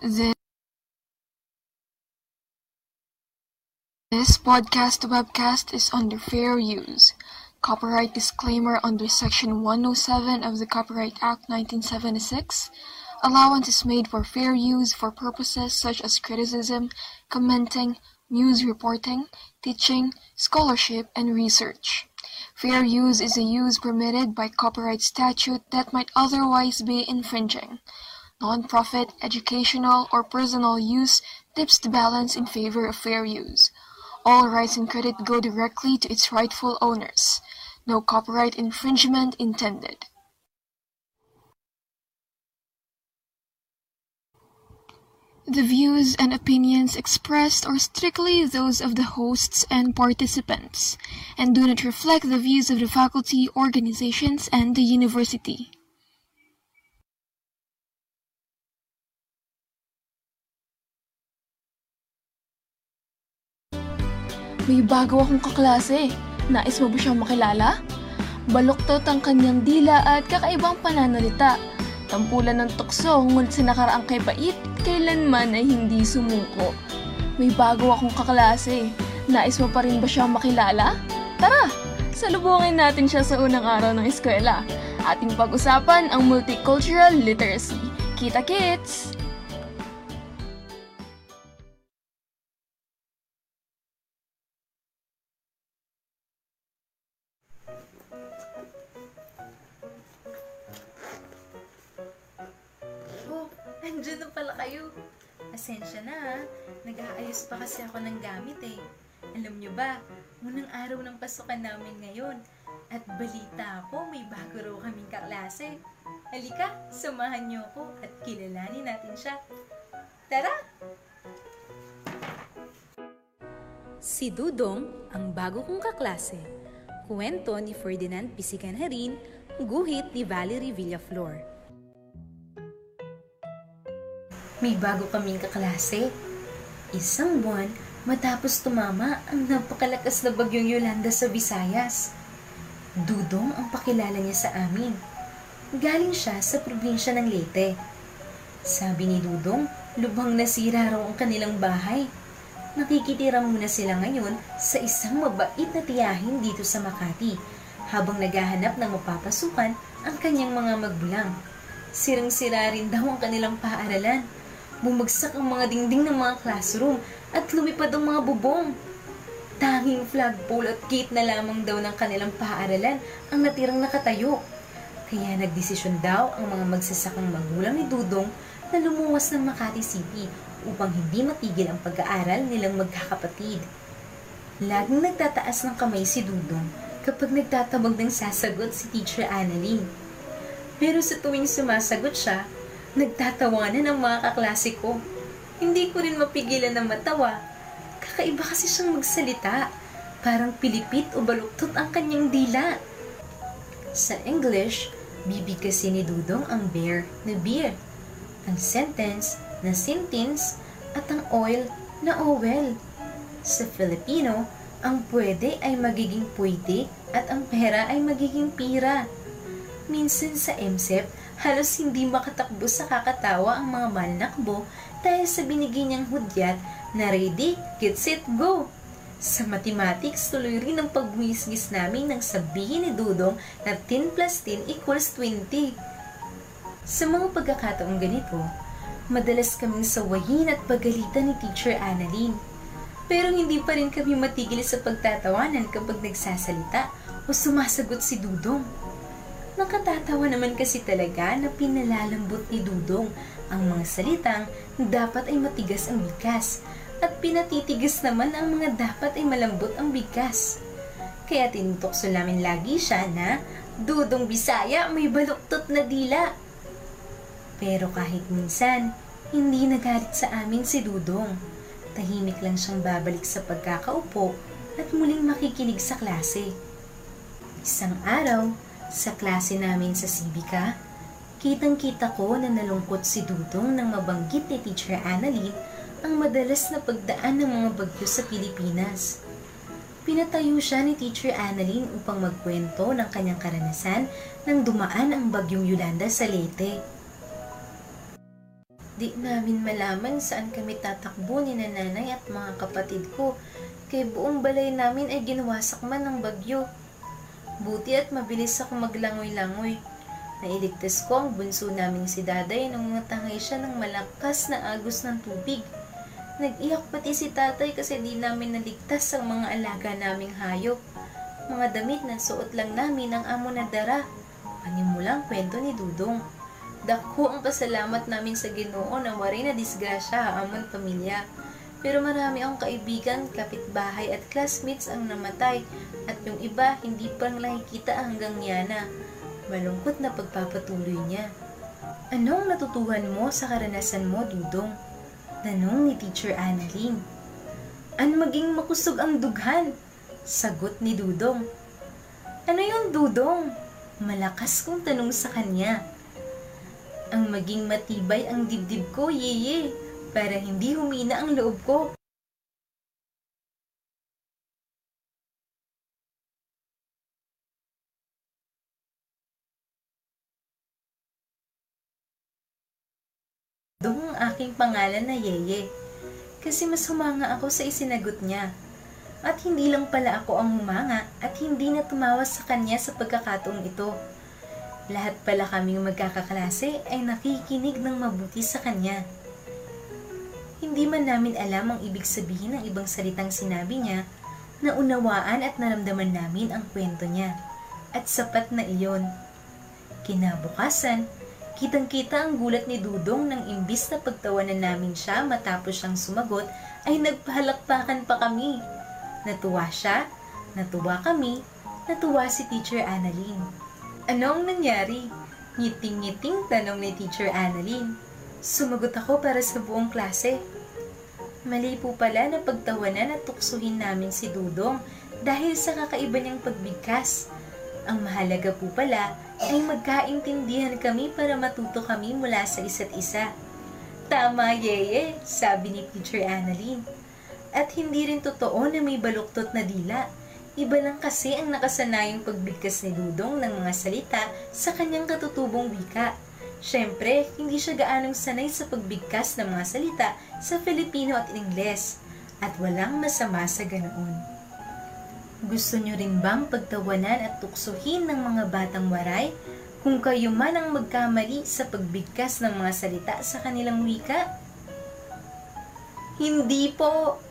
This podcast webcast is under fair use. Copyright disclaimer under Section 107 of the Copyright Act 1976. Allowance is made for fair use for purposes such as criticism, commenting, news reporting, teaching, scholarship, and research. Fair use is a use permitted by copyright statute that might otherwise be infringing. Non-profit, educational, or personal use tips the balance in favor of fair use. All rights and credit go directly to its rightful owners. No copyright infringement intended. The views and opinions expressed are strictly those of the hosts and participants, and do not reflect the views of the faculty, organizations, and the university. May bago akong kaklase. Nais mo ba siyang makilala? Baluktot ang kanyang dila at kakaibang pananalita. Tampulan ng tukso ngunit sa nakaraang kay bait, kailanman ay hindi sumuko. May bago akong kaklase. Nais mo pa rin ba siyang makilala? Tara, salubungin natin siya sa unang araw ng eskwela. Ating pag-usapan ang multicultural literacy. Kita kits! Asensya na ha. Nag-aayos pa kasi ako ng gamit eh. Alam nyo ba, unang araw ng pasukan namin ngayon. At balita ko, may bago raw kaming kaklase. Halika, samahan niyo ako at kilalanin natin siya. Tara! Si Dudong, ang bago kong kaklase. Kuwento ni Ferdinand Pisicanharin, guhit ni Valerie Villaflor. May bago kaming kaklase. Isang buwan matapos tumama ang napakalakas na bagyong Yolanda sa Visayas. Dudong ang pakilala niya sa amin. Galing siya sa probinsya ng Leyte. Sabi ni Dudong, lubhang nasira raw ang kanilang bahay. Nakikitira muna sila ngayon sa isang mabait na tiyahin dito sa Makati habang naghahanap ng mapapasukan ang kanyang mga magbulang. Sirang-sira rin daw ang kanilang paaralan. Bumagsak ang mga dingding ng mga classroom at lumipad ang mga bubong. Tanging flagpole at gate na lamang daw ng kanilang paaralan ang natirang nakatayo. Kaya nagdesisyon daw ang mga magsasakang magulang ni Dudong na lumuwas ng Makati City upang hindi matigil ang pag-aaral nilang magkakapatid. Laging nagtataas ng kamay si Dudong kapag nagtatabag ng sasagot si Teacher Annalyn. Pero sa tuwing sumasagot siya, nagtatawanan ang mga kaklase ko. Hindi ko rin mapigilan ng matawa. Kakaiba kasi siyang magsalita. Parang pilipit o baluktot ang kanyang dila. Sa English, bibigkasin ni Dudong ang bear na beer, ang sentence na sentence at ang oil na oil. Sa Filipino, ang pwede ay magiging pwede at ang pera ay magiging pira. Minsan sa MSEP, halos hindi makatakbo sa kakatawa ang mga malnakbo dahil sa binigay niyang hudyat na ready, get set, go! Sa mathematics, tuloy rin ang pagbuwisgis namin nang sabihin ni Dudong na 10 plus 10 equals 20. Sa mga pagkakataong ganito, madalas kaming sawayin at pagalitan ni Teacher Annalyn. Pero hindi pa rin kami matigil sa pagtatawanan kapag nagsasalita o sumasagot si Dudong. Nakatatawa naman kasi talaga na pinalalambot ni Dudong ang mga salitang dapat ay matigas ang bigas at pinatitigas naman ang mga dapat ay malambot ang bigas. Kaya tinutokso namin lagi siya na Dudong Bisaya may baluktot na dila. Pero kahit minsan, hindi nagalit sa amin si Dudong. Tahimik lang siyang babalik sa pagkakaupo at muling makikinig sa klase. Isang araw, sa klase namin sa Sibika, kitang-kita ko na nalungkot si Dudong nang mabanggit ni Teacher Annalyn ang madalas na pagdaan ng mga bagyo sa Pilipinas. Pinatayo siya ni Teacher Annalyn upang magkwento ng kanyang karanasan nang dumaan ang bagyong Yolanda sa Leyte. Di namin malaman saan kami tatakbo ni nanay at mga kapatid ko, kay buong balay namin ay ginawasak man ng bagyo. Buti at mabilis ako maglangoy-langoy. Nailigtas ko ang bunso namin si daday nang matangay siya ng malakas na agos ng tubig. Nag-iyak pati si tatay kasi di namin naligtas ang mga alaga naming hayop. Mga damit na suot lang namin ang amo na dara. Panimulang kwento ni Dudong. Dako ang pasalamat namin sa ginoo na wari na disgrasya amon pamilya. Pero marami akong kaibigan, kapitbahay at classmates ang namatay at yung iba hindi pang nakikita hanggang yana. Malungkot na pagpapatuloy niya. Anong natutuhan mo sa karanasan mo, Dudong? Tanong ni Teacher Annalyn. Ano maging makusog ang dughan? Sagot ni Dudong. Ano yung Dudong? Malakas kong tanong sa kanya. Ang maging matibay ang dibdib ko, yeye, para hindi humina ang loob ko. Doon ang aking pangalan na Yeye. Kasi mas humanga ako sa isinagot niya. At hindi lang pala ako ang humanga at hindi na tumawa sa kanya sa pagkakataong ito. Lahat pala kaming magkakaklase ay nakikinig ng mabuti sa kanya. Hindi man namin alam ang ibig sabihin ng ibang salitang sinabi niya, na unawaan at naramdaman namin ang kwento niya. At sapat na iyon. Kinabukasan, Kitang-kita ang gulat ni Dudong nang imbis na pagtawanan namin siya matapos siyang sumagot, ay nagpahalakpakan pa kami. Natuwa siya, natuwa kami, natuwa si Teacher Annalyn. Anong nangyari? Ngiting-ngiting tanong ni Teacher Annalyn. Sumagot ako para sa buong klase. Mali po pala na pagtawanan at tuksuhin namin si Dudong dahil sa kakaiba niyang pagbigkas. Ang mahalaga po pala ay magkaintindihan kami para matuto kami mula sa isa't isa. Tama, Yeye, sabi ni Teacher Annalyn. At hindi rin totoo na may baluktot na dila. Iba lang kasi ang nakasanayang pagbigkas ni Dudong ng mga salita sa kanyang katutubong wika. Siyempre, hindi siya gaanong sanay sa pagbigkas ng mga salita sa Filipino at Ingles. At walang masama sa ganoon. Gusto nyo rin bang pagtawanan at tuksuhin ng mga batang waray kung kayo man ang magkamali sa pagbigkas ng mga salita sa kanilang wika? Hindi po!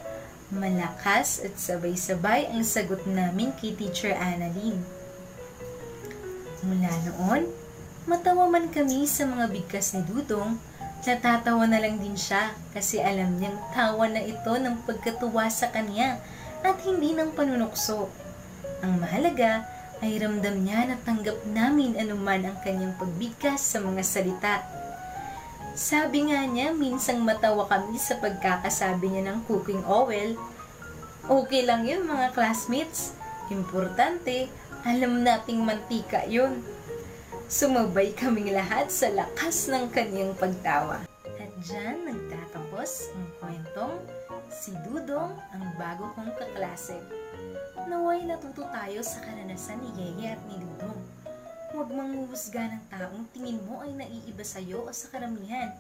Malakas at sabay-sabay ang sagot namin kay Teacher Annalyn. Mula noon, matawa man kami sa mga bigkas ni Dudong, natatawa na lang din siya kasi alam niyang tawa na ito ng pagkatuwa sa kanya at hindi ng panunukso. Ang mahalaga ay ramdam niya na tanggap namin anuman ang kanyang pagbigkas sa mga salita. Sabi nga niya, minsang matawa kami sa pagkakasabi niya ng cooking oil. Okay lang yun mga classmates. Importante, Alam nating mantika yun. Sumabay kaming lahat sa lakas ng kanyang pagtawa. At dyan nagtatapos ang kwentong Si Dudong ang bago kong kaklase. Naway natuto tayo sa karanasan ni Yeye at ni Dudong. Huwag manghuhusga ng taong tingin mo ay naiiba sa'yo o sa karamihan.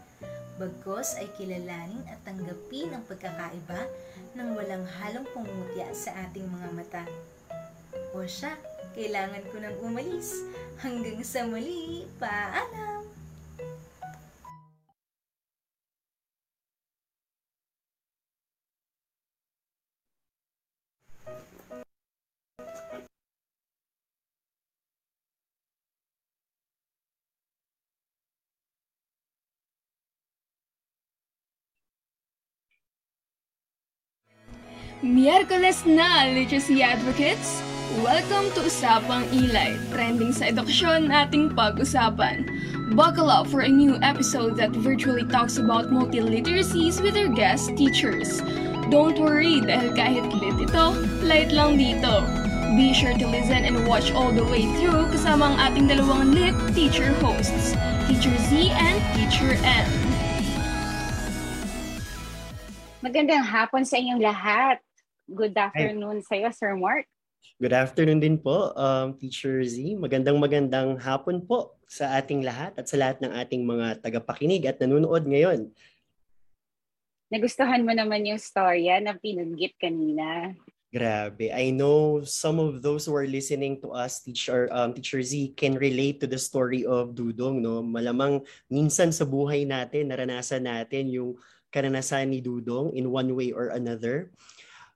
Bagkos ay kilalanin at tanggapin ang pagkakaiba ng walang halong pangutya sa ating mga mata. O siya, kailangan ko nang umalis. Hanggang sa muli, paalam! Miyerkules na, Literacy Advocates! Welcome to Usapang Ilay, trending sa edukasyon nating pag-usapan. Buckle up for a new episode that virtually talks about multiliteracies with our guest teachers. Don't worry dahil kahit lit ito, light lang dito. Be sure to listen and watch all the way through kasama ang ating dalawang lit teacher hosts, Teacher Z and Teacher M. Magandang hapon sa inyong lahat. Good afternoon sa iyo, Sir Mark. Good afternoon din po, um, Teacher Z. Magandang magandang hapon po sa ating lahat at sa lahat ng ating mga tagapakinig at nanonood ngayon. Nagustuhan mo naman yung storya na pinanggit kanina. Grabe. I know some of those who are listening to us, Teacher, um, Teacher Z, can relate to the story of Dudong. No? Malamang minsan sa buhay natin, naranasan natin yung karanasan ni Dudong in one way or another.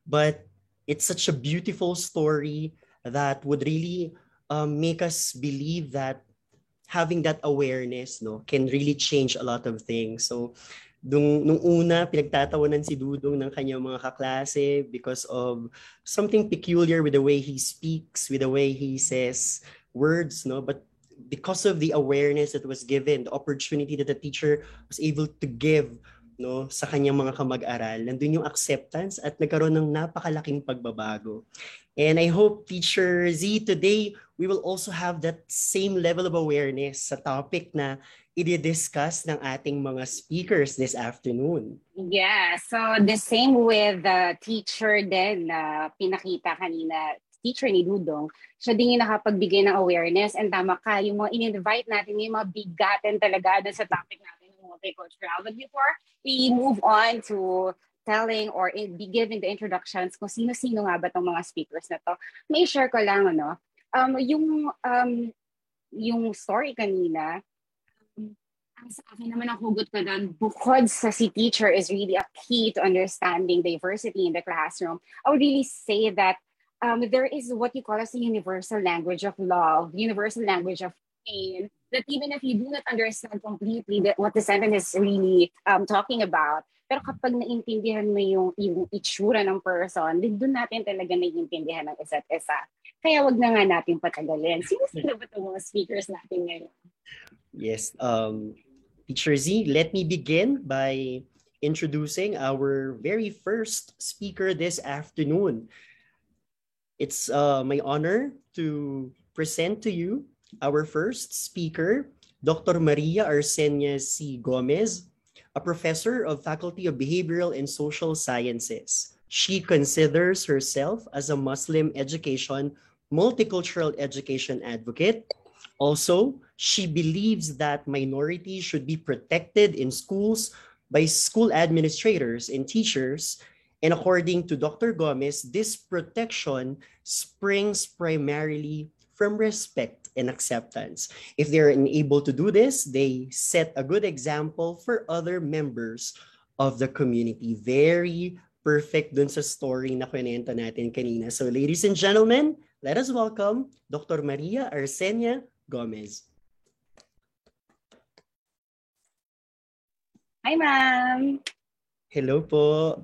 But it's such a beautiful story that would really um, make us believe that having that awareness no can really change a lot of things. So nung, nung una, pinagtatawanan si Dudong ng kanyang mga kaklase because of something peculiar with the way he speaks, with the way he says words, no? But because of the awareness that was given, the opportunity that the teacher was able to give no sa kanyang mga kamag-aral nandun yung acceptance at nagkaroon ng napakalaking pagbabago. And i hope teacher Z today we will also have that same level of awareness sa topic na i-discuss ng ating mga speakers this afternoon. Yeah, so the same with the teacher din na pinakita kanina, teacher ni Dudong, siya din yung nakapagbigay ng awareness and tama ka, yung mga in-invite natin, yung mga bigatin talaga dun sa topic natin multicultural. But before we move on to telling or be giving the introductions kung sino-sino nga ba itong mga speakers na to, may share ko lang, ano, um, yung, um, yung story kanina, sa akin naman ang hugot ko doon, bukod sa si teacher is really a key to understanding diversity in the classroom, I would really say that um, there is what you call as a universal language of love, universal language of pain, that even if you do not understand completely that what the sentence is really um, talking about, pero kapag naintindihan mo yung, yung itsura ng person, din doon natin talaga naiintindihan ng isa't isa. Kaya wag na nga natin patagalin. Sino-sino ba itong mga speakers natin ngayon? Yes. Um, Teacher Z, let me begin by introducing our very first speaker this afternoon. It's uh, my honor to present to you our first speaker, Dr. Maria Arsenia C. Gomez, a professor of Faculty of Behavioral and Social Sciences. She considers herself as a Muslim education, multicultural education advocate. Also, she believes that minorities should be protected in schools by school administrators and teachers. And according to Dr. Gomez, this protection springs primarily from respect and acceptance. If they're unable to do this, they set a good example for other members of the community. Very perfect dun sa story na kwento natin kanina. So ladies and gentlemen, let us welcome Dr. Maria Arsenia Gomez. Hi, ma'am! Hello po.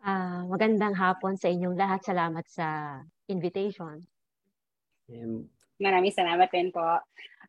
Uh, magandang hapon sa inyong lahat. Salamat sa invitation. Um, Maraming salamat din po.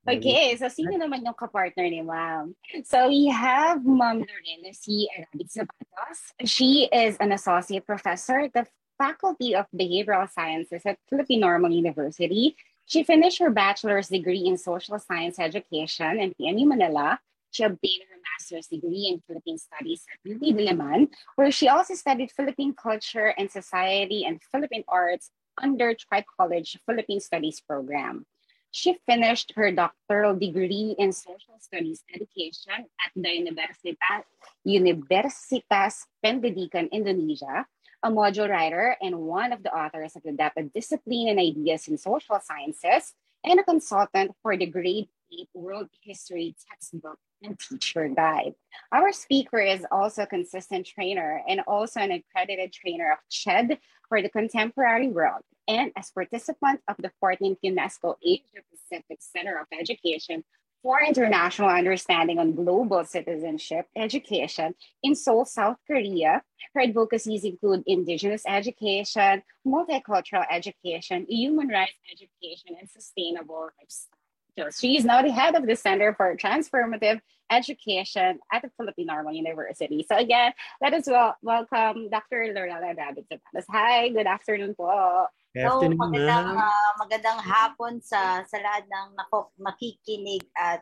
Okay, so sino naman yung kapartner ni ma'am? So we have Ma'am Lorena C. Arabic Zapatos. She is an associate professor at the Faculty of Behavioral Sciences at Philippine Normal University. She finished her bachelor's degree in social science education in PNU Manila. She obtained her master's degree in Philippine Studies at UP Diliman, where she also studied Philippine culture and society and Philippine arts under Tri College Philippine Studies program. She finished her doctoral degree in social studies education at the Universitas, Universitas Pendidikan, Indonesia, a module writer and one of the authors of the Data Discipline and Ideas in Social Sciences, and a consultant for the grade 8 World History textbook and teacher guide. Our speaker is also a consistent trainer and also an accredited trainer of CHED for the contemporary world. And as participant of the 14th UNESCO Asia Pacific Center of Education for International Understanding on Global Citizenship Education in Seoul, South Korea. Her advocacies include indigenous education, multicultural education, human rights education, and sustainable lifestyle. She is now the head of the Center for Transformative Education at the Philippine Normal University. So again, let us wel- welcome Dr. Lorella David. Hi, good afternoon po. Good afternoon, so, magandang, uh, magandang hapon sa, sa lahat ng nako, makikinig at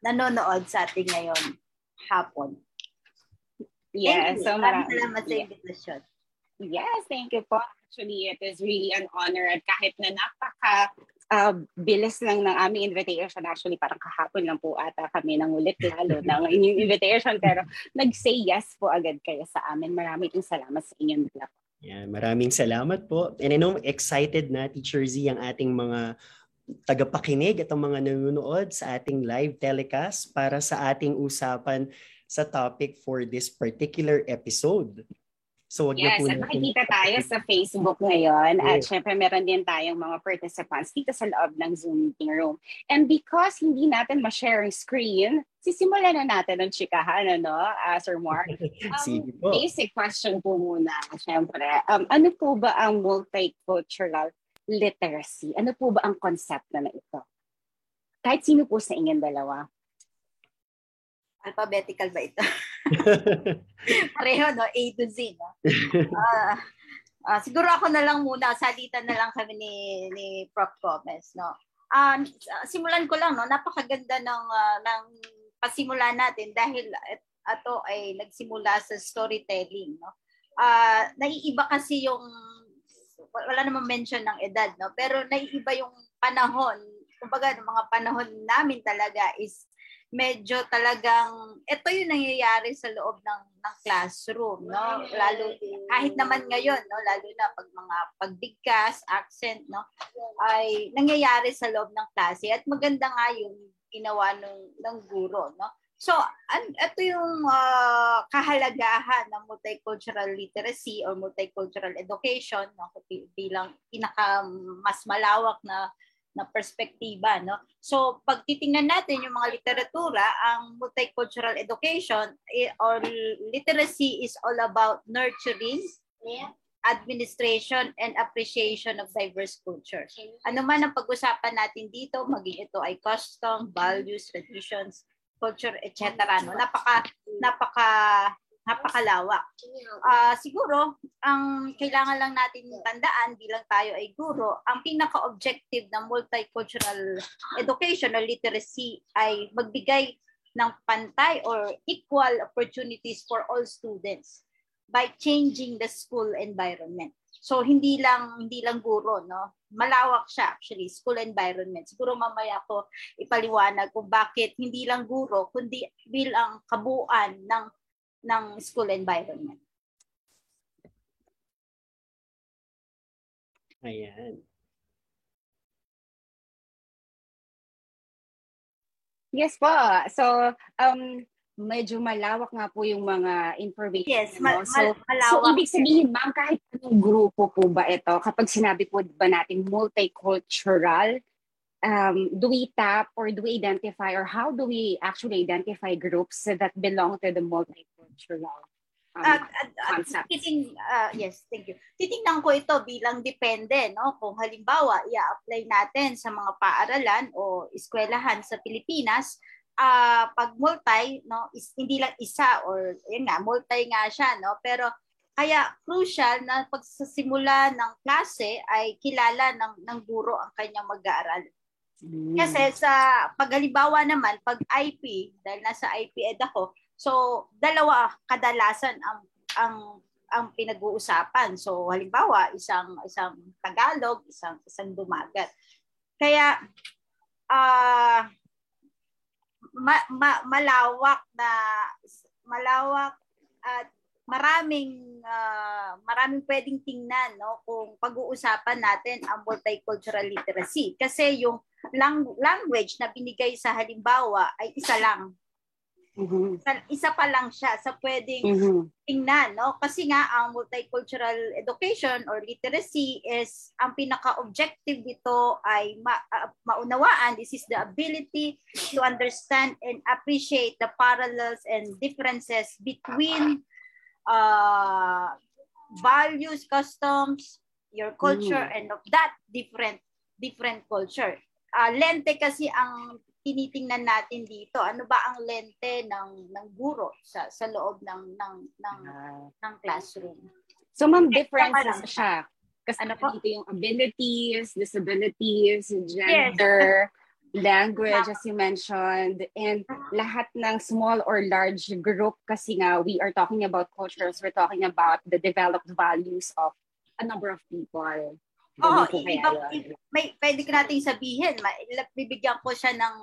nanonood sa ating ngayon hapon. Yes, Thank you. so Maraming marami- salamat sa yeah. invitation. Yes, thank you po. Actually, it is really an honor at kahit na napaka uh, bilis lang ng aming invitation. Actually, parang kahapon lang po ata kami nang ulit lalo ng inyong invitation. Pero nag-say yes po agad kayo sa amin. Maraming salamat sa inyong dala. Yan, maraming salamat po. And I know excited na Teacher Z ang ating mga tagapakinig at ang mga nanonood sa ating live telecast para sa ating usapan sa topic for this particular episode. So wag Yes, na po at makikita tayo sa Facebook ngayon. At syempre, meron din tayong mga participants dito sa loob ng Zoom meeting room. And because hindi natin ma-share ang screen, sisimulan na natin ang chikahan, ano, uh, Sir Mark. Po. Basic question po muna, syempre. Um, ano po ba ang multicultural literacy? Ano po ba ang konsepto na ito? Kahit sino po sa inyong dalawa. Alphabetical ba ito? Pareho, no? A to Z, no? Ah, ah, siguro ako na lang muna, salitan na lang kami ni, ni Prof. Gomez, no? Ah, simulan ko lang, no? Napakaganda ng, ah, ng pasimula natin dahil at, ato ay nagsimula sa storytelling, no? Ah, naiiba kasi yung wala namang mention ng edad, no? Pero naiiba yung panahon. Kumbaga, mga panahon namin talaga is medyo talagang ito yung nangyayari sa loob ng ng classroom no? Lalo kahit naman ngayon no? Lalo na pag mga pagbigkas accent no? Ay nangyayari sa loob ng klase. At maganda nga yung ginawa ng ng guro no? So an, ito yung uh, kahalagahan ng multicultural literacy or multicultural education no? Bilang pinaka mas malawak na na perspektiba no? So pag titingnan natin yung mga literatura ang multicultural education eh, or literacy is all about nurturing administration and appreciation of diverse cultures. Ano man ang pag-usapan natin dito maging ito ay custom values traditions culture etc no? Napaka napaka napakalawak. Uh, siguro, ang kailangan lang natin tandaan bilang tayo ay guro, ang pinaka-objective ng multicultural education or literacy ay magbigay ng pantay or equal opportunities for all students by changing the school environment. So hindi lang hindi lang guro, no? Malawak siya actually, school environment. Siguro mamaya ko ipaliwanag kung bakit hindi lang guro kundi bilang kabuuan ng ng school environment. Ayan. Yes po. So, um, medyo malawak nga po yung mga information. Yes, no? ma- so, ma- malawak. So, ibig sabihin, ma'am, kahit anong grupo po ba ito, kapag sinabi po ba natin multicultural, um, do we tap or do we identify or how do we actually identify groups that belong to the multicultural um, At, at, at concept? titing, uh, yes, thank you. Titingnan ko ito bilang depende, no? Kung halimbawa, i-apply natin sa mga paaralan o eskwelahan sa Pilipinas, ah pag multi, no, is, hindi lang isa or yun nga, multi nga siya, no? Pero kaya crucial na pagsasimula ng klase ay kilala ng, ng guro ang kanyang mag-aaral. Mm. Kasi sa paghalimbawa naman, pag IP, dahil nasa IP ed ako, so dalawa kadalasan ang ang ang pinag-uusapan. So halimbawa, isang isang Tagalog, isang isang Dumagat. Kaya ah ma, ma, malawak na malawak at maraming uh, maraming pwedeng tingnan no kung pag-uusapan natin ang multicultural literacy kasi yung lang- language na binigay sa halimbawa ay isa lang Mhm. Isa- pa lang siya sa pwedeng Mhm. tingnan no kasi nga ang multicultural education or literacy is ang pinaka-objective dito ay ma- uh, maunawaan this is the ability to understand and appreciate the parallels and differences between uh, values customs your culture Mm. and of that different different culture uh, lente kasi ang tinitingnan natin dito ano ba ang lente ng ng guro sa sa loob ng ng ng Ah. ng classroom. So, ma'am, Extra differences lang. siya. Kasi Ano po? dito yung abilities, disabilities, gender, language, as you mentioned, and lahat ng small or large group kasi nga we are talking about cultures, we're talking about the developed values of a number of people. Oo, kaya iba, may pwede ko nating sabihin, ma- bibigyan ko siya ng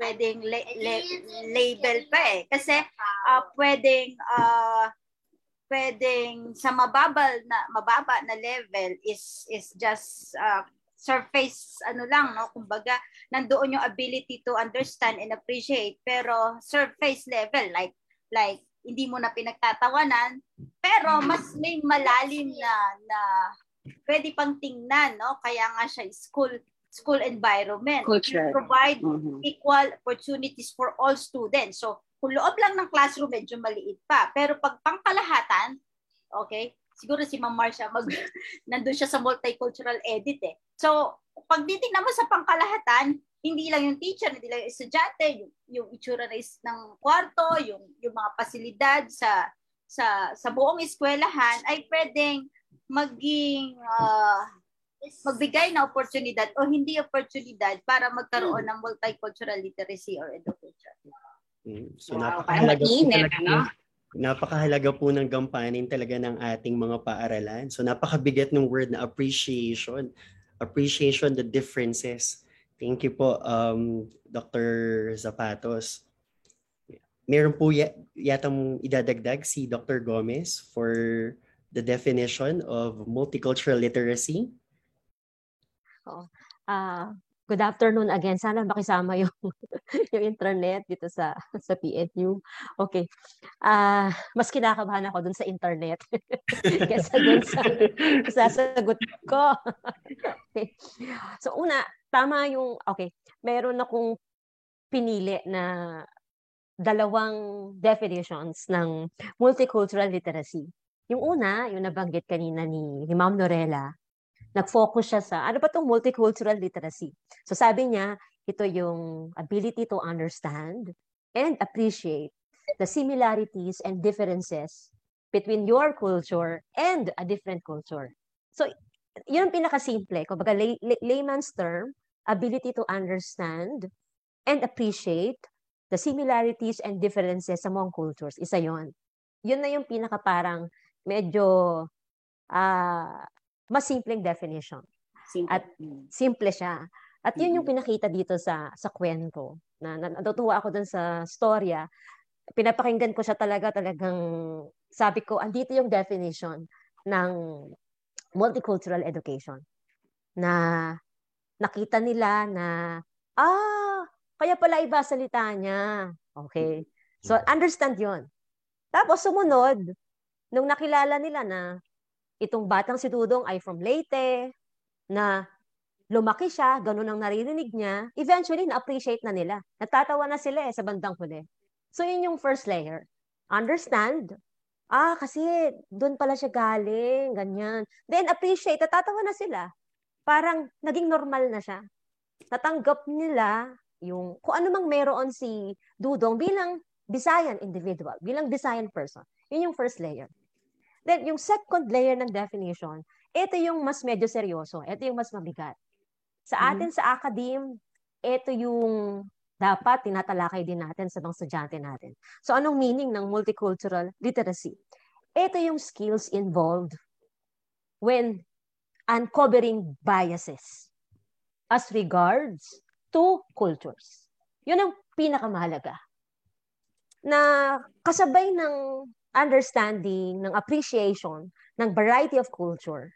pwedeng la- la- label pa eh. Kasi ah, pwedeng ah, pwedeng sa mababal na mababa na level is is just ah, surface ano lang no kumbaga nandoon yung ability to understand and appreciate pero surface level like like hindi mo na pinagtatawanan pero mas may malalim na na pwede pang tingnan no kaya nga siya school school environment Culture. provide Mhm. equal opportunities for all students. So, kung loob lang ng classroom, medyo maliit pa. Pero pag pangkalahatan, okay, siguro si Ma'am Marcia, mag, nandun siya sa multicultural edit eh. So, pag titignan mo sa pangkalahatan, hindi lang yung teacher, hindi lang yung estudyante, yung, yung itsura na is, ng kwarto, yung, yung mga pasilidad sa sa sa buong eskwelahan ay pwedeng maging ah, magbigay na oportunidad o hindi oportunidad para magkaroon ng multicultural literacy or education. Mm. So Wow, napakahalaga parang po mainit, talaga, ano? Napakahalaga po ng gampanin talaga ng ating mga paaralan. So napakabigat ng word na appreciation. Appreciation the differences. Thank you po, um, Dr. Zapatos. Meron po ya- yatang idadagdag si Dr. Gomez for the definition of multicultural literacy. Ah, good afternoon again. Sana makisama yung yung internet dito sa sa PNU. Okay. Ah, mas kinakabahan ako dun sa internet kaysa dun sa sasagot ko. okay. So una, tama yung okay, meron akong pinili na dalawang definitions ng multicultural literacy. Yung una, yung nabanggit kanina ni, ni Ma'am Norella, nag-focus siya sa ano ba tong multicultural literacy. So sabi niya, ito yung ability to understand and appreciate the similarities and differences between your culture and a different culture. So yun ang pinakasimple. Kumbaga lay, lay, layman's term, ability to understand and appreciate the similarities and differences among cultures. Isa yon. Yun na yung pinaka parang medyo ah mas simpleng definition. Simple. At- Mm. Simple siya. At yun yung pinakita dito sa sa kwento. Na, na natutuwa ako dun sa storya. Pinapakinggan ko siya talaga talagang sabi ko andito yung definition ng multicultural education. Na nakita nila na ah kaya pala iba salita niya. Okay. So understand yon. Tapos sumunod nung nakilala nila na itong batang si Dudong ay from Leyte, na lumaki siya, ganun ang naririnig niya, eventually na-appreciate na nila. Natatawa na sila eh sa bandang huli. So yun yung first layer. Understand. Ah, kasi doon pala siya galing, ganyan. Then appreciate, natatawa na sila. Parang naging normal na siya. Natanggap nila yung kung ano mang meron si Dudong bilang Visayan individual, bilang Visayan person. Yun yung first layer. Then, yung second layer ng definition, ito yung mas medyo seryoso. Ito yung mas mabigat. Sa Mhm. atin, sa academe, ito yung dapat tinatalakay din natin sa mga estudyante natin. So, anong meaning ng multicultural literacy? Ito yung skills involved when uncovering biases as regards to cultures. Yun ang pinakamahalaga. Na kasabay ng understanding, ng appreciation, ng variety of culture,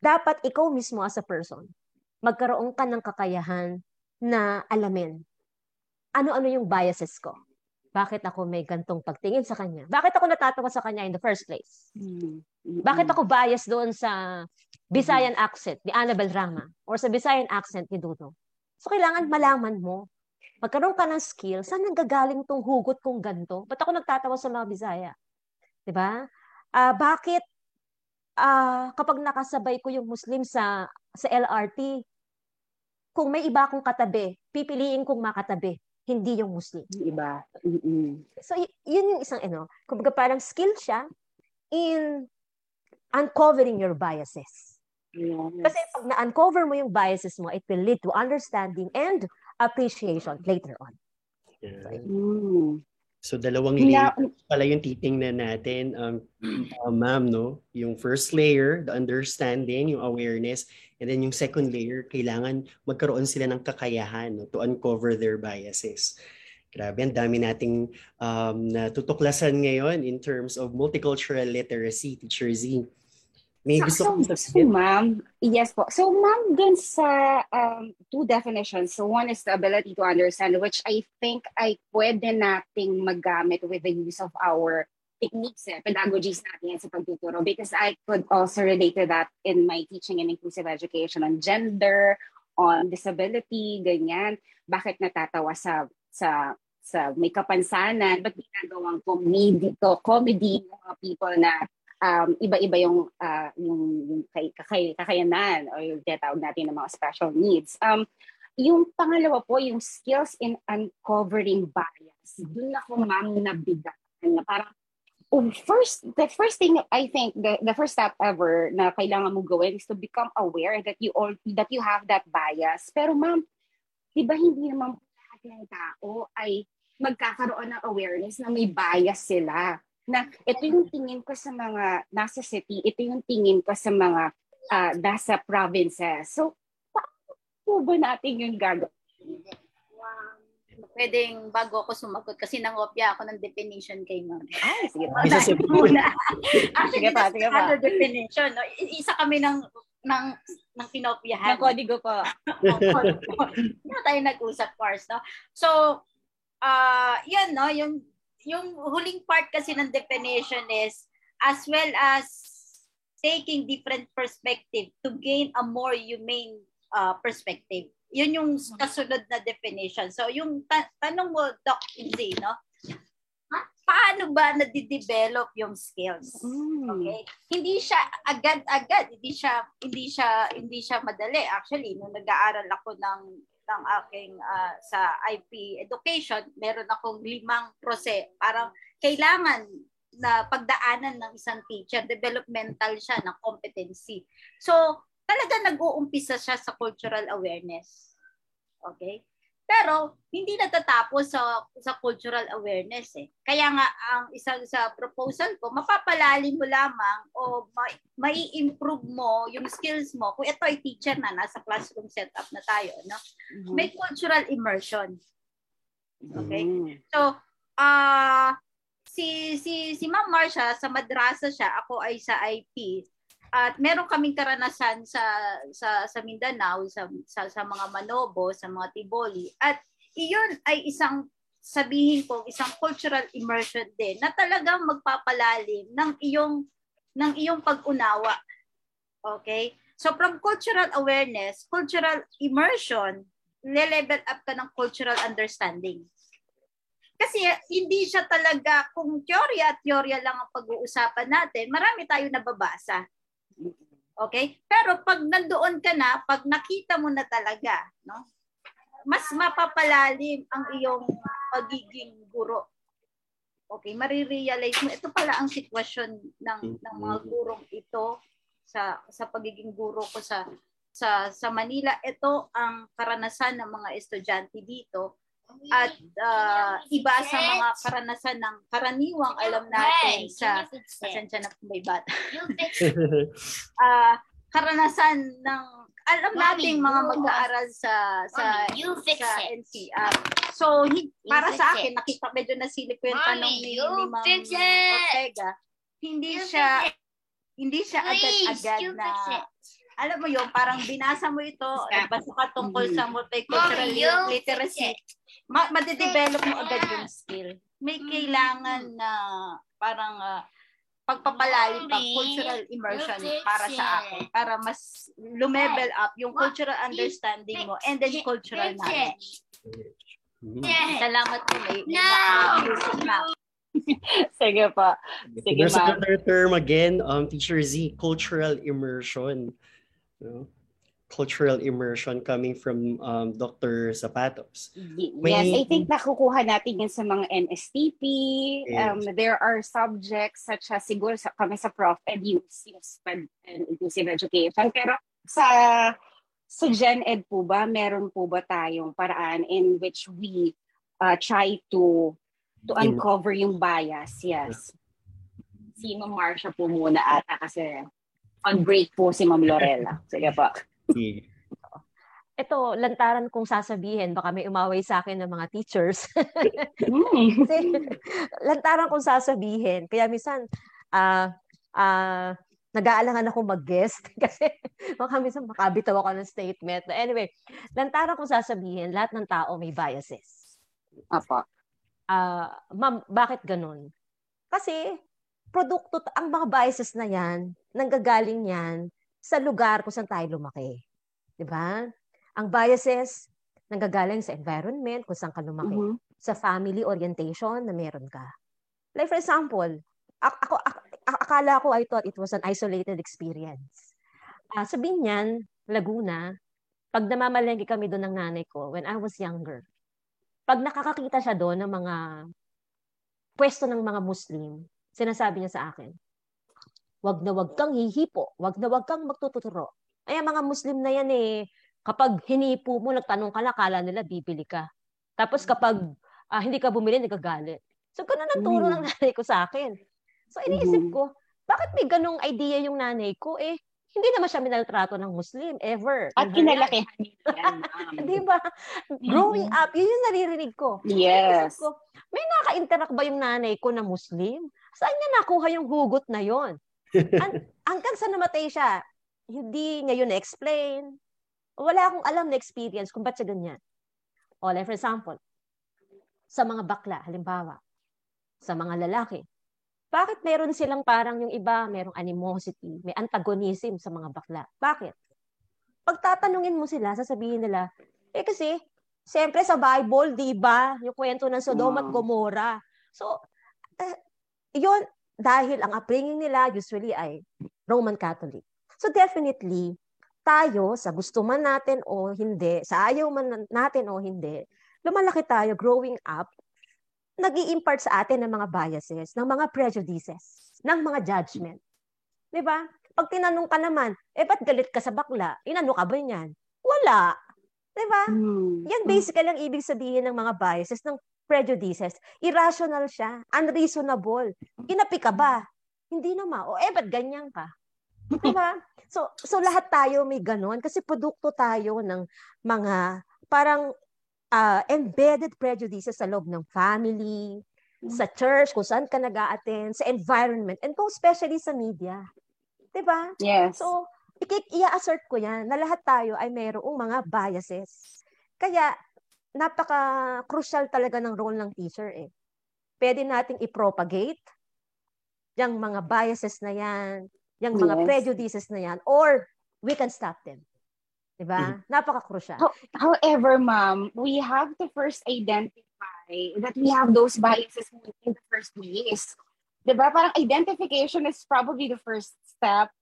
dapat ikaw mismo as a person, magkaroon ka ng kakayahan na alamin ano-ano yung biases ko. Bakit ako may gantong pagtingin sa kanya? Bakit ako natatawa sa kanya in the first place? Mm. Mm-mm. Bakit ako biased doon sa Visayan accent ni Annabel Rama or sa Visayan accent ni Dudo? So, kailangan malaman mo. Magkaroon ka ng skill, saan nanggagaling tong hugot kong ganto? Ba't ako nagtatawa sa mga Bisaya? 'Di ba? Ah, bakit ah kapag nakasabay ko yung Muslim sa sa LRT, kung may iba akong katabi, pipiliin kong makatabi, hindi yung Muslim. Yung iba. Mm-mm. So, y- yun yung isang, ano, kumbaga parang skill siya in uncovering your biases. Yes. Kasi pag na-uncover mo yung biases mo, it will lead to understanding and appreciation later on. Yeah. Mm. So dalawang Yeah. layer pala yung titingnan natin, um, uh, ma'am, no? Yung first layer, the understanding, yung awareness, and then yung second layer, kailangan magkaroon sila ng kakayahan no, to uncover their biases. Grabe, ang dami nating um, natutuklasan ngayon in terms of multicultural literacy, Teacher Z. May gusto so, kong so, sabihin. ma'am, yes po. So, ma'am, dun sa um, two definitions, so one is the ability to understand, which I think ay pwede nating magamit with the use of our techniques, eh, pedagogies natin sa pagtuturo because I could also relate to that in my teaching in inclusive education on gender, on disability, ganyan. Bakit natatawa sa sa sa may kapansanan, ba't ginagawang comedy, to, comedy mga people na um, iba-iba yung, ah, yung, yung kay, kakay, kakayanan o yung tinatawag natin ng mga special needs. Um, yung pangalawa po, yung skills in uncovering bias. Doon ako, ma'am, nabigat. Na parang, oh, first, the first thing I think, the, the first step ever na kailangan mo gawin is to become aware that you all, that you have that bias. Pero ma'am, di ba hindi naman lahat ng tao ay magkakaroon ng awareness na may bias sila na ito yung tingin ko sa mga nasa city, ito yung tingin ko sa mga ah, nasa provinces. So, paano po ba natin yung gagawin? Pwedeng bago ako sumagot kasi nangopya ako ng definition kay ma'am. Ay, sige pa. Isa sa Muna. Actually, Sige pa, sige pa. ano definition, no? Isa kami ng ng ng kinopyahan. Ng kodigo po. Hindi na tayo nag-usap, Pars, no? So, ah yan, no? Yung, yung huling part kasi ng definition is as well as taking different perspective to gain a more humane uh, perspective. Yun yung kasunod na definition. So, yung ta- tanong mo, Doc Inzi, no? Ha? Paano ba nadidevelop yung skills? Okay? Hindi siya agad-agad, hindi siya hindi siya hindi siya madali. Actually, nung nag-aaral ako ng ng aking ah, sa IP education, meron akong limang prose. Parang kailangan na pagdaanan ng isang teacher, developmental siya ng competency. So, talaga nag-uumpisa siya sa cultural awareness. Okay? Pero hindi natatapos sa sa cultural awareness eh. Kaya nga ang isang sa proposal ko, mapapalalim mo lamang o ma- mai-improve mo yung skills mo. Kung ito ay teacher na nasa classroom setup na tayo, no? May cultural immersion. Okay? Mm. So, ah si si si Ma'am Marsha sa madrasa siya, ako ay sa IP. At meron kaming karanasan sa sa sa Mindanao, sa sa, sa mga Manobo, sa mga Tiboli. At iyon ay isang sabihin ko isang cultural immersion din na talagang magpapalalim ng iyong ng iyong pag-unawa. Okay? So from cultural awareness, cultural immersion, le-level up ka ng cultural understanding. Kasi hindi siya talaga, kung teorya at teorya lang ang pag-uusapan natin, marami tayo nababasa. Okay? Pero pag nandoon ka na, pag nakita mo na talaga, no? Mas mapapalalim ang iyong pagiging guro. Okay, marirealize mo, ito pala ang sitwasyon ng, ng mga gurong ito sa sa pagiging guro ko sa sa sa Manila. Ito ang karanasan ng mga estudyante dito at uh, iba sa mga karanasan ng karaniwang alam natin sa pasensya na po may bata. uh, karanasan ng alam nating mga mag-aaral sa sa sa NCR. So, hi, para sa akin, nakita medyo nasilip ko yung tanong ni, ni Ma'am Ortega. Hindi siya hindi siya agad-agad na alam mo yung parang binasa mo ito, nagbasa ka tungkol sa multicultural literacy, ma- madedevelop mo agad yung skill. May kailangan na parang uh, pagpapalalim pa cultural immersion para sa akin para mas lumevel up yung cultural understanding mo and then cultural knowledge. Salamat po. May, no! Sige pa. Sige, There's ma'am. another term again, um, Teacher Z, cultural immersion. You know? Cultural immersion coming from um, Dr. Zapatos. May, yes, I think nakukuha natin yan sa mga NSTP. Yes. Um, there are subjects such as siguro sa, kami sa Prof. Ed use and inclusive education. Pero sa sa Gen Ed po ba, meron po ba tayong paraan in which we uh, try to to uncover yung bias? Yes. Si Ma'am Marsha po muna ata kasi on break po si Ma'am Lorella. Sige po. Ito, lantaran kong sasabihin, baka may umaway sa akin ng mga teachers. Kasi, lantaran kong sasabihin. Kaya minsan, ah, uh, uh, nag-aalangan ako mag-guest kasi baka minsan makabitaw ako ng statement. Anyway, lantaran kong sasabihin, lahat ng tao may biases. Apa. Uh, ma'am, bakit ganun? Kasi, produkto, ang mga biases na yan, nanggagaling yan sa lugar kung saan tayo lumaki. 'Di ba? Ang biases nanggagaling sa environment kung saan ka lumaki, mm-hmm. sa family orientation na meron ka. Like for example, ako, ako akala ko I thought it was an isolated experience. Uh, sa Binyan, Laguna, pag namamalengke kami doon ng nanay ko when I was younger, pag nakakakita siya doon ng mga pwesto ng mga Muslim, sinasabi niya sa akin, wag na wag kang hihipo, wag na wag kang magtuturo. Ay, mga Muslim na yan eh, kapag hinipo mo, nagtanong ka na, kala nila bibili ka. Tapos kapag uh, hindi ka bumili, nagagalit. So, ganun ang turo mm. ng nanay ko sa akin. So, iniisip mm-hmm. ko, bakit may ganong idea yung nanay ko? Eh, hindi naman siya minaltrato ng Muslim, ever. At kinalakihan yan. Di ba? Growing up, yun yung naririnig ko. Yes. Ko, may naka-interact ba yung nanay ko na Muslim? Saan niya nakuha yung hugot na yon? An- hanggang sa namatay siya, hindi niya yun explain Wala akong alam na experience kung ba't siya ganyan. O, like for example, sa mga bakla, halimbawa, sa mga lalaki, bakit meron silang parang yung iba, merong animosity, may antagonism sa mga bakla? Bakit? Pagtatanungin mo sila, sasabihin nila, eh kasi, siyempre sa Bible, di ba, yung kwento ng Sodom at Gomorrah. So, uh, yun, dahil ang upbringing nila usually ay Roman Catholic. So definitely, tayo, sa gusto man natin o hindi, sa ayaw man natin o hindi, lumalaki tayo growing up, nag impart sa atin ng mga biases, ng mga prejudices, ng mga judgment. Di ba? Pag tinanong ka naman, eh ba't galit ka sa bakla? Inano ka ba niyan? Wala. Di ba? Mm. Yan basically ang ibig sabihin ng mga biases, ng prejudices. Irrational siya. Unreasonable. Inapi ka ba? Hindi naman. O eh, ba't ganyan ka? Diba? So, so lahat tayo may ganon kasi produkto tayo ng mga parang uh, embedded prejudices sa loob ng family, sa church, kung saan ka nag attend sa environment, and kung especially sa media. Diba? Yes. So, i-assert ko yan na lahat tayo ay mayroong mga biases. Kaya, napaka-crucial talaga ng role ng teacher eh. Pwede nating i-propagate yung mga biases na yan, yung mga yes. prejudices na yan, or we can stop them. Diba? Mm-hmm. Napaka-crucial. However, ma'am, we have to first identify that we have those biases in the first place. Diba? Parang identification is probably the first step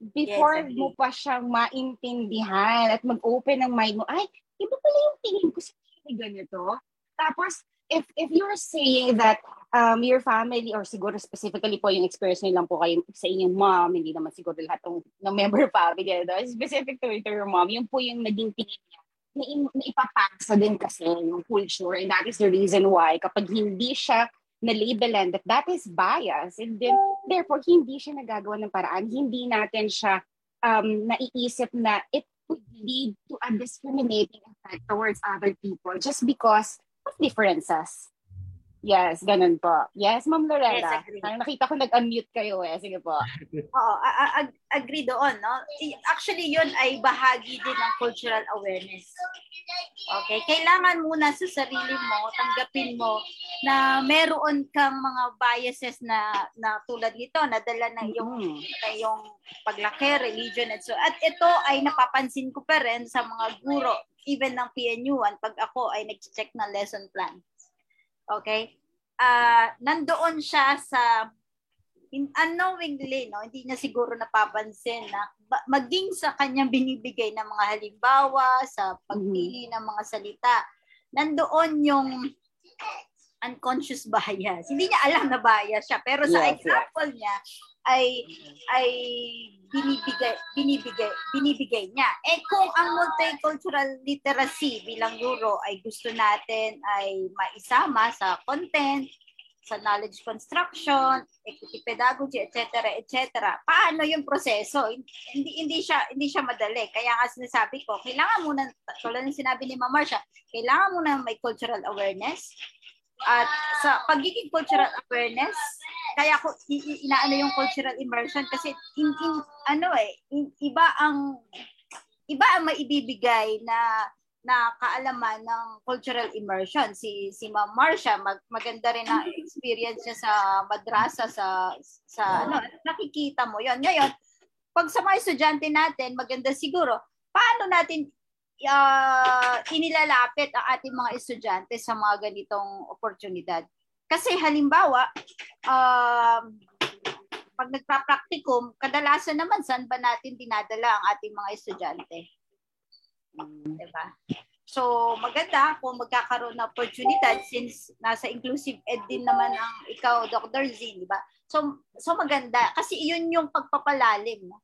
before yes, mo pa siyang maintindihan at mag-open ng mind mo, ay, iba pala yung tingin ko sa ganito. Tapos, if if you're saying that um, your family or siguro specifically po yung experience nyo lang po kayo sa inyong mom, hindi naman siguro lahat ng, ng member family, no? specific to, to your mom, yung po yung naging tingin niya na, na ipapasa din kasi yung culture and that is the reason why kapag hindi siya na-labelan that that is bias and then therefore hindi siya nagagawa ng paraan, hindi natin siya um, naiisip na it would lead to a discriminating effect towards other people just because of differences. Yes, ganun po. Yes, Ma'am Loretta. Yes, agree. Parang nakita ko nag-unmute kayo eh. Sige po. Oo, a- a- agree doon, no? Actually, yun ay bahagi din ng cultural awareness. Okay, kailangan muna sa sarili mo, tanggapin mo na meron kang mga biases na, na tulad nito, nadala ng yung, Mm. na yung paglaki, religion, and so. At ito ay napapansin ko pa rin sa mga guro, even ng PNU-an, pag ako ay nag-check ng lesson plan. Okay? Ah, nandoon siya sa in, unknowingly, no, hindi niya siguro napapansin na maging sa kanyang binibigay ng mga halimbawa, sa pagpili ng mga salita, nandoon yung unconscious bias. Hindi niya alam na bias siya, pero sa Yes, yes. example niya ay ay binibigay binibigay binibigay niya. Eh kung ang multicultural literacy bilang guro ay gusto natin ay maisama sa content, sa knowledge construction, equity pedagogy, etc., etc. Paano yung proseso? Hindi hindi siya hindi siya madali. Kaya nga sinasabi ko, kailangan muna tulad ng sinabi ni Ma'am Marcia, kailangan muna may cultural awareness. At sa pagiging cultural awareness, kaya ko inaano yung cultural immersion kasi in, in ano eh, in- iba ang iba ang maibibigay na na kaalaman ng cultural immersion. Si si Ma'am Marcia, mag, maganda rin ang experience niya sa madrasa sa sa ano, nakikita mo 'yon. Ngayon, pag sa mga estudyante natin, maganda siguro paano natin uh, inilalapit ang ating mga estudyante sa mga ganitong oportunidad. Kasi halimbawa, um, pag nagpa-practicum, kadalasan naman saan ba natin dinadala ang ating mga estudyante? Diba? So, maganda kung magkakaroon ng oportunidad since nasa inclusive ed din naman ang ikaw, Dr. Z, di ba? So, so maganda. Kasi yun yung pagpapalalim no?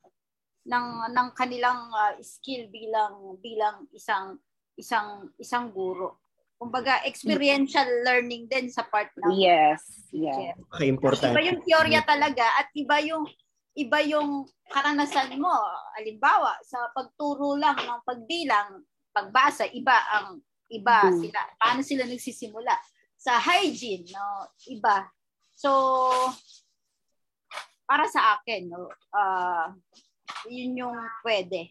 ng ng kanilang uh, skill bilang bilang isang isang isang guro. Kumbaga, experiential learning din sa part ng Yes. Yeah. Importante. Iba yung teorya talaga at iba yung iba yung karanasan mo. Halimbawa, sa pagturo lang ng pagbilang, pagbasa, iba ang iba Mhm. sila. Paano sila nagsisimula? Sa hygiene, no, iba. So para sa akin, no, ah yun yung pwede.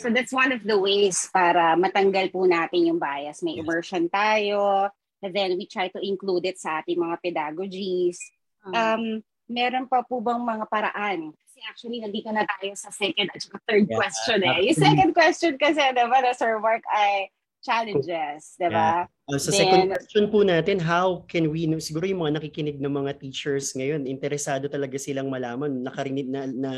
So that's one of the ways para matanggal po natin yung bias. May immersion tayo, and then we try to include it sa ating mga pedagogies. Mm. Um, meron pa po bang mga paraan? Kasi actually, nandito na tayo sa second at third Yeah, question eh. Yung second question kasi, diba, na Sir Mark, ay challenges, diba? Uh, sa Then- second question po natin, how can we, no, siguro yung mga nakikinig ng mga teachers ngayon, interesado talaga silang malaman, nakarinig na, na,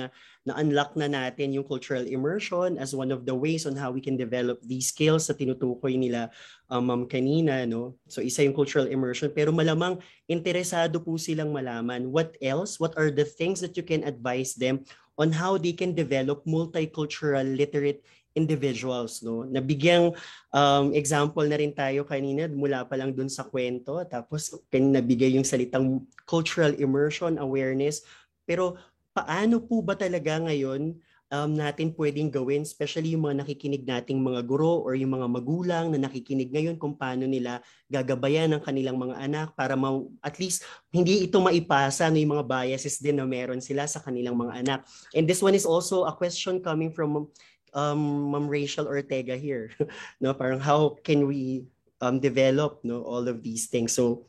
na-unlock na natin yung cultural immersion as one of the ways on how we can develop these skills sa tinutukoy nila um, ma'am kanina. No? So isa yung cultural immersion, pero malamang interesado po silang malaman what else, what are the things that you can advise them on how they can develop multicultural literate individuals no? Nabigyang um, example na rin tayo kanina mula pa lang dun sa kwento. Tapos kanina nabigay yung salitang cultural immersion awareness. Pero paano po ba talaga ngayon um, natin pwedeng gawin especially yung mga nakikinig nating mga guro or yung mga magulang na nakikinig ngayon kung paano nila gagabayan ng kanilang mga anak para ma- at least hindi ito maipasa no, yung mga biases din na meron sila sa kanilang mga anak. And this one is also a question coming from um Ma'am Rachel Ortega here no parang how can we um develop no all of these things so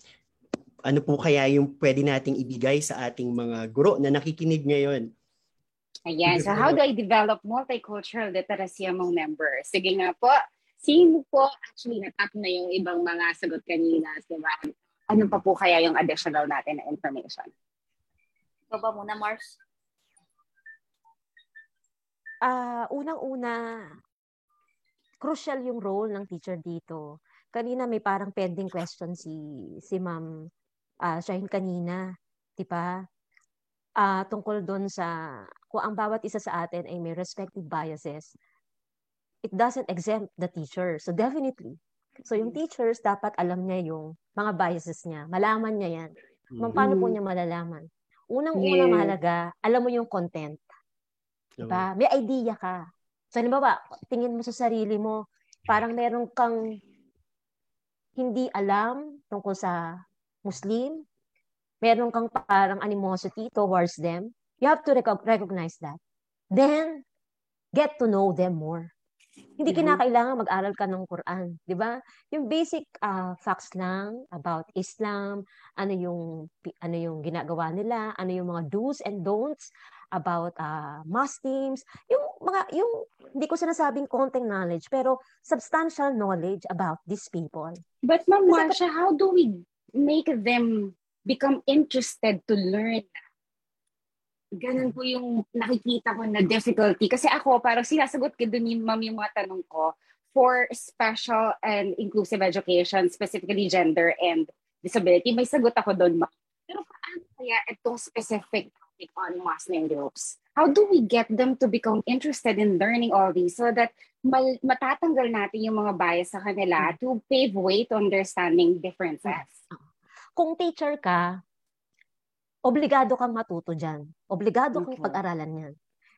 ano po kaya yung pwede nating ibigay sa ating mga guro na nakikinig ngayon Ayan. So how do I develop multicultural literacy among members? Sige nga po. Sino po actually natap na yung ibang mga sagot kanina? Diba? Ano pa po kaya yung additional natin na information? Ikaw ba muna, Mars? Ah, unang-una, crucial yung role ng teacher dito. kanina may parang pending question si si Ma'am uh, Shaheen kanina, 'di ba? Uh, tungkol doon sa kung ang bawat isa sa atin ay may respective biases, it doesn't exempt the teacher. So definitely. So yung teachers dapat alam niya yung mga biases niya. Malaman niya 'yan. Mm-hmm. Paano po niya malalaman? Unang-una yeah. mahalaga, alam mo yung content. Diba? May idea ka. So, halimbawa, tingin mo sa sarili mo, parang meron kang hindi alam tungkol sa Muslim, meron kang parang animosity towards them, you have to rec- recognize that. Then, get to know them more. Hindi mm-hmm. kinakailangan mag-aral ka ng Quran, 'di ba? Yung basic uh, facts lang about Islam, ano yung ano yung ginagawa nila, ano yung mga do's and don'ts about uh, Muslims, yung mga yung hindi ko sinasabing konting knowledge, pero substantial knowledge about these people. But Ma'am Marsha, how do we make them become interested to learn ganun po yung nakikita ko na difficulty. Kasi ako, parang sinasagot ko dun yung ma'am yung mga tanong ko for special and inclusive education, specifically gender and disability. May sagot ako doon. Pero paano kaya itong specific topic on Muslim groups? How do we get them to become interested in learning all these so that mal- matatanggal natin yung mga bias sa kanila to pave way to understanding differences? Kung teacher ka, obligado kang matuto dyan. Obligado okay. kang pag-aralan yan.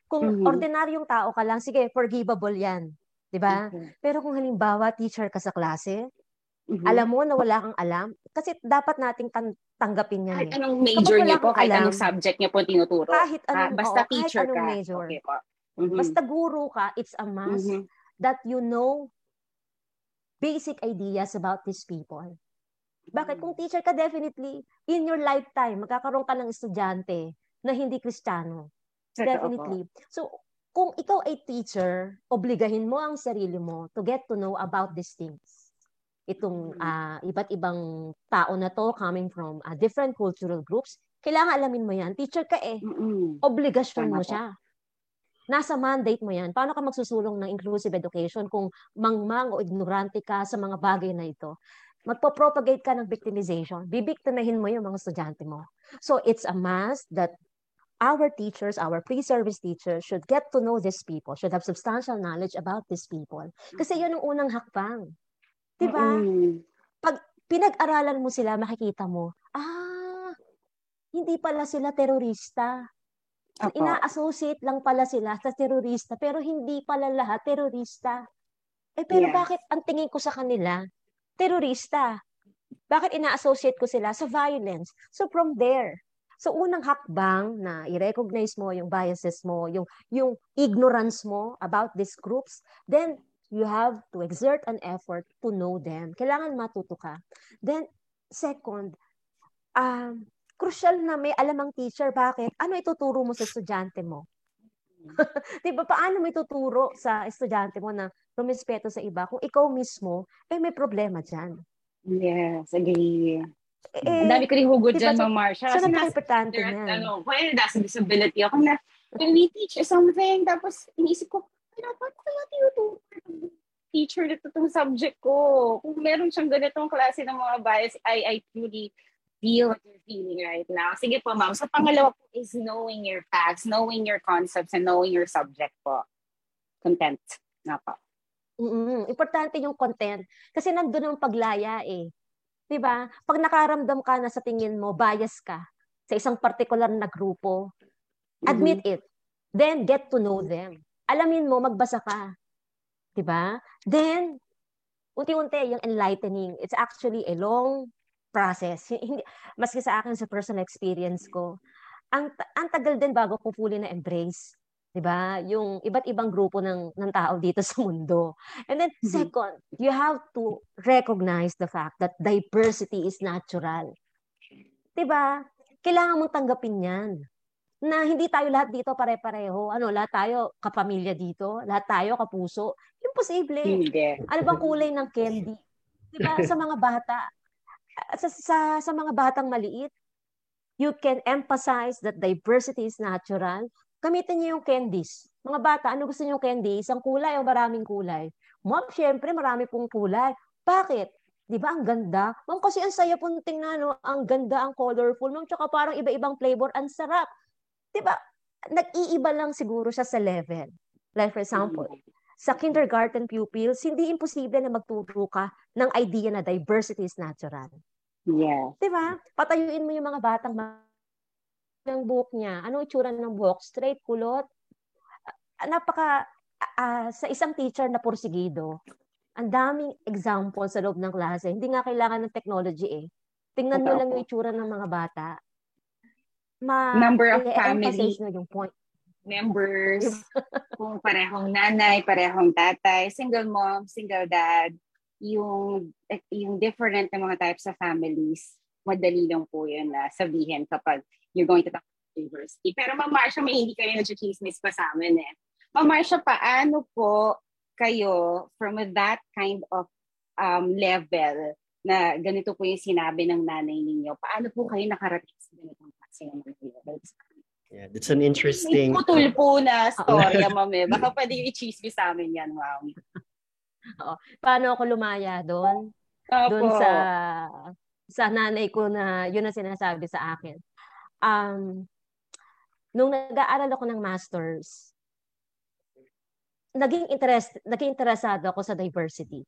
Kung mm-hmm. ordinaryong tao ka lang, sige, forgivable yan. 'Di ba? Okay. Pero kung halimbawa teacher ka sa klase, mm-hmm. alam mo na wala kang alam, kasi dapat nating tan- tanggapin yan. Kahit eh. anong major niyo po, kahit alam, anong subject niyo po tinuturo. Kahit anong, ah, basta oo, teacher kahit anong ka. major. Okay po. Mm-hmm. Basta guru ka, it's a must mm-hmm. that you know basic ideas about these people. Bakit? Kung teacher ka, definitely, in your lifetime, magkakaroon ka ng estudyante na hindi kristyano. Definitely. So, kung ikaw ay teacher, obligahin mo ang sarili mo to get to know about these things. Itong uh, iba't ibang tao na to coming from uh, different cultural groups, kailangan alamin mo yan. Teacher ka eh. Obligasyon mo siya. Nasa mandate mo yan. Paano ka magsusulong ng inclusive education kung mangmang o ignorante ka sa mga bagay na ito? Magpo-propagate ka ng victimization, bibiktimahin mo yung mga estudyante mo. So it's a must that our teachers, our pre-service teachers should get to know these people, should have substantial knowledge about these people. Kasi yun ang unang hakbang. 'Di ba? Mm-hmm. Pag pinag-aralan mo sila, makikita mo, ah, hindi pala sila terorista. Apo. Ina-associate lang pala sila sa terorista, pero hindi pala lahat terorista. Eh pero yeah. bakit ang tingin ko sa kanila, terorista. Bakit ina-associate ko sila sa violence? So from there, so unang hakbang na i-recognize mo yung biases mo, yung yung ignorance mo about these groups, then you have to exert an effort to know them. Kailangan matuto ka. Then second, um, crucial na may alam ang teacher. Bakit? Ano ituturo mo sa estudyante mo? 'Di ba paano mo ituturo sa estudyante mo na rumispeto sa iba kung ikaw mismo eh may problema diyan? Yes, agree. Eh, Ang dami ko rin hugot diba, dyan, Ma'am Marsha. So, napaka-importante niyan. Ano, well, nasa disability ako na when we teach something, tapos iniisip ko, ano, paano kaya tinuturo teacher nito itong subject ko? Kung meron siyang ganitong klase ng mga bias, I, I truly feel what you're feeling right now. Sige po, ma'am. So, pangalawa po is knowing your facts, knowing your concepts, and knowing your subject po. Content. Nga po. Mm, importante yung content kasi nandoon ang paglaya eh. 'Di ba? Pag nakaramdam ka na sa tingin mo bias ka sa isang particular na grupo, admit mm-hmm. it. Then get to know them. Alamin mo magbasa ka. 'Di ba? Then unti-unti yung enlightening. It's actually a long process. Hindi maski sa akin sa personal experience ko, ang ang tagal din bago ko fully na embrace 'di ba? Yung iba't ibang grupo ng ng tao dito sa mundo. And then mm-hmm. second, you have to recognize the fact that diversity is natural. 'Di ba? Kailangan mong tanggapin 'yan. Na hindi tayo lahat dito pare-pareho. Ano, lahat tayo kapamilya dito, lahat tayo kapuso. Imposible. Hindi. Ano bang kulay ng candy? 'Di ba? Sa mga bata. Sa, sa sa mga batang maliit, you can emphasize that diversity is natural gamitin niyo yung candies. Mga bata, ano gusto niyo candy? Isang kulay o maraming kulay? Mom, syempre marami pong kulay. Bakit? Di ba? Ang ganda. Ma'am, kasi ang saya pong tingnan, no? Ang ganda, ang colorful. Ma'am, tsaka parang iba-ibang flavor. Ang sarap. Di ba? Nag-iiba lang siguro siya sa level. Like for example, sa kindergarten pupils, hindi imposible na magturo ka ng idea na diversity is natural. Yeah. Di ba? Patayuin mo yung mga batang ng buhok niya. Anong itsura ng buhok? Straight, kulot? Ah, napaka, uh, sa isang teacher na porsigido, ang daming example sa loob ng klase. Hindi nga kailangan ng technology eh. Tingnan mo lang yung itsura ng mga bata. Ma Number of family. Na yung point. Members, kung parehong nanay, parehong tatay, single mom, single dad, yung yung different na mga types of families, madali lang po yun na sabihin kapag you're going to talk about diversity. Pero Ma'am Marsha, may hindi kayo nag-chismis pa sa amin eh. Ma'am Marsha, paano po kayo from that kind of um, level na ganito po yung sinabi ng nanay ninyo, paano po kayo nakarating sa ganitong klase ng levels? Yeah, that's an interesting... May putol po na storya, ma'am eh. Baka pwede i-chismis sa amin yan, ma'am. Oo. Paano ako lumaya doon? Doon sa sa nanay ko na yun ang sinasabi sa akin. Um, nung nag-aaral ako ng masters, naging interest naging interesado ako sa diversity.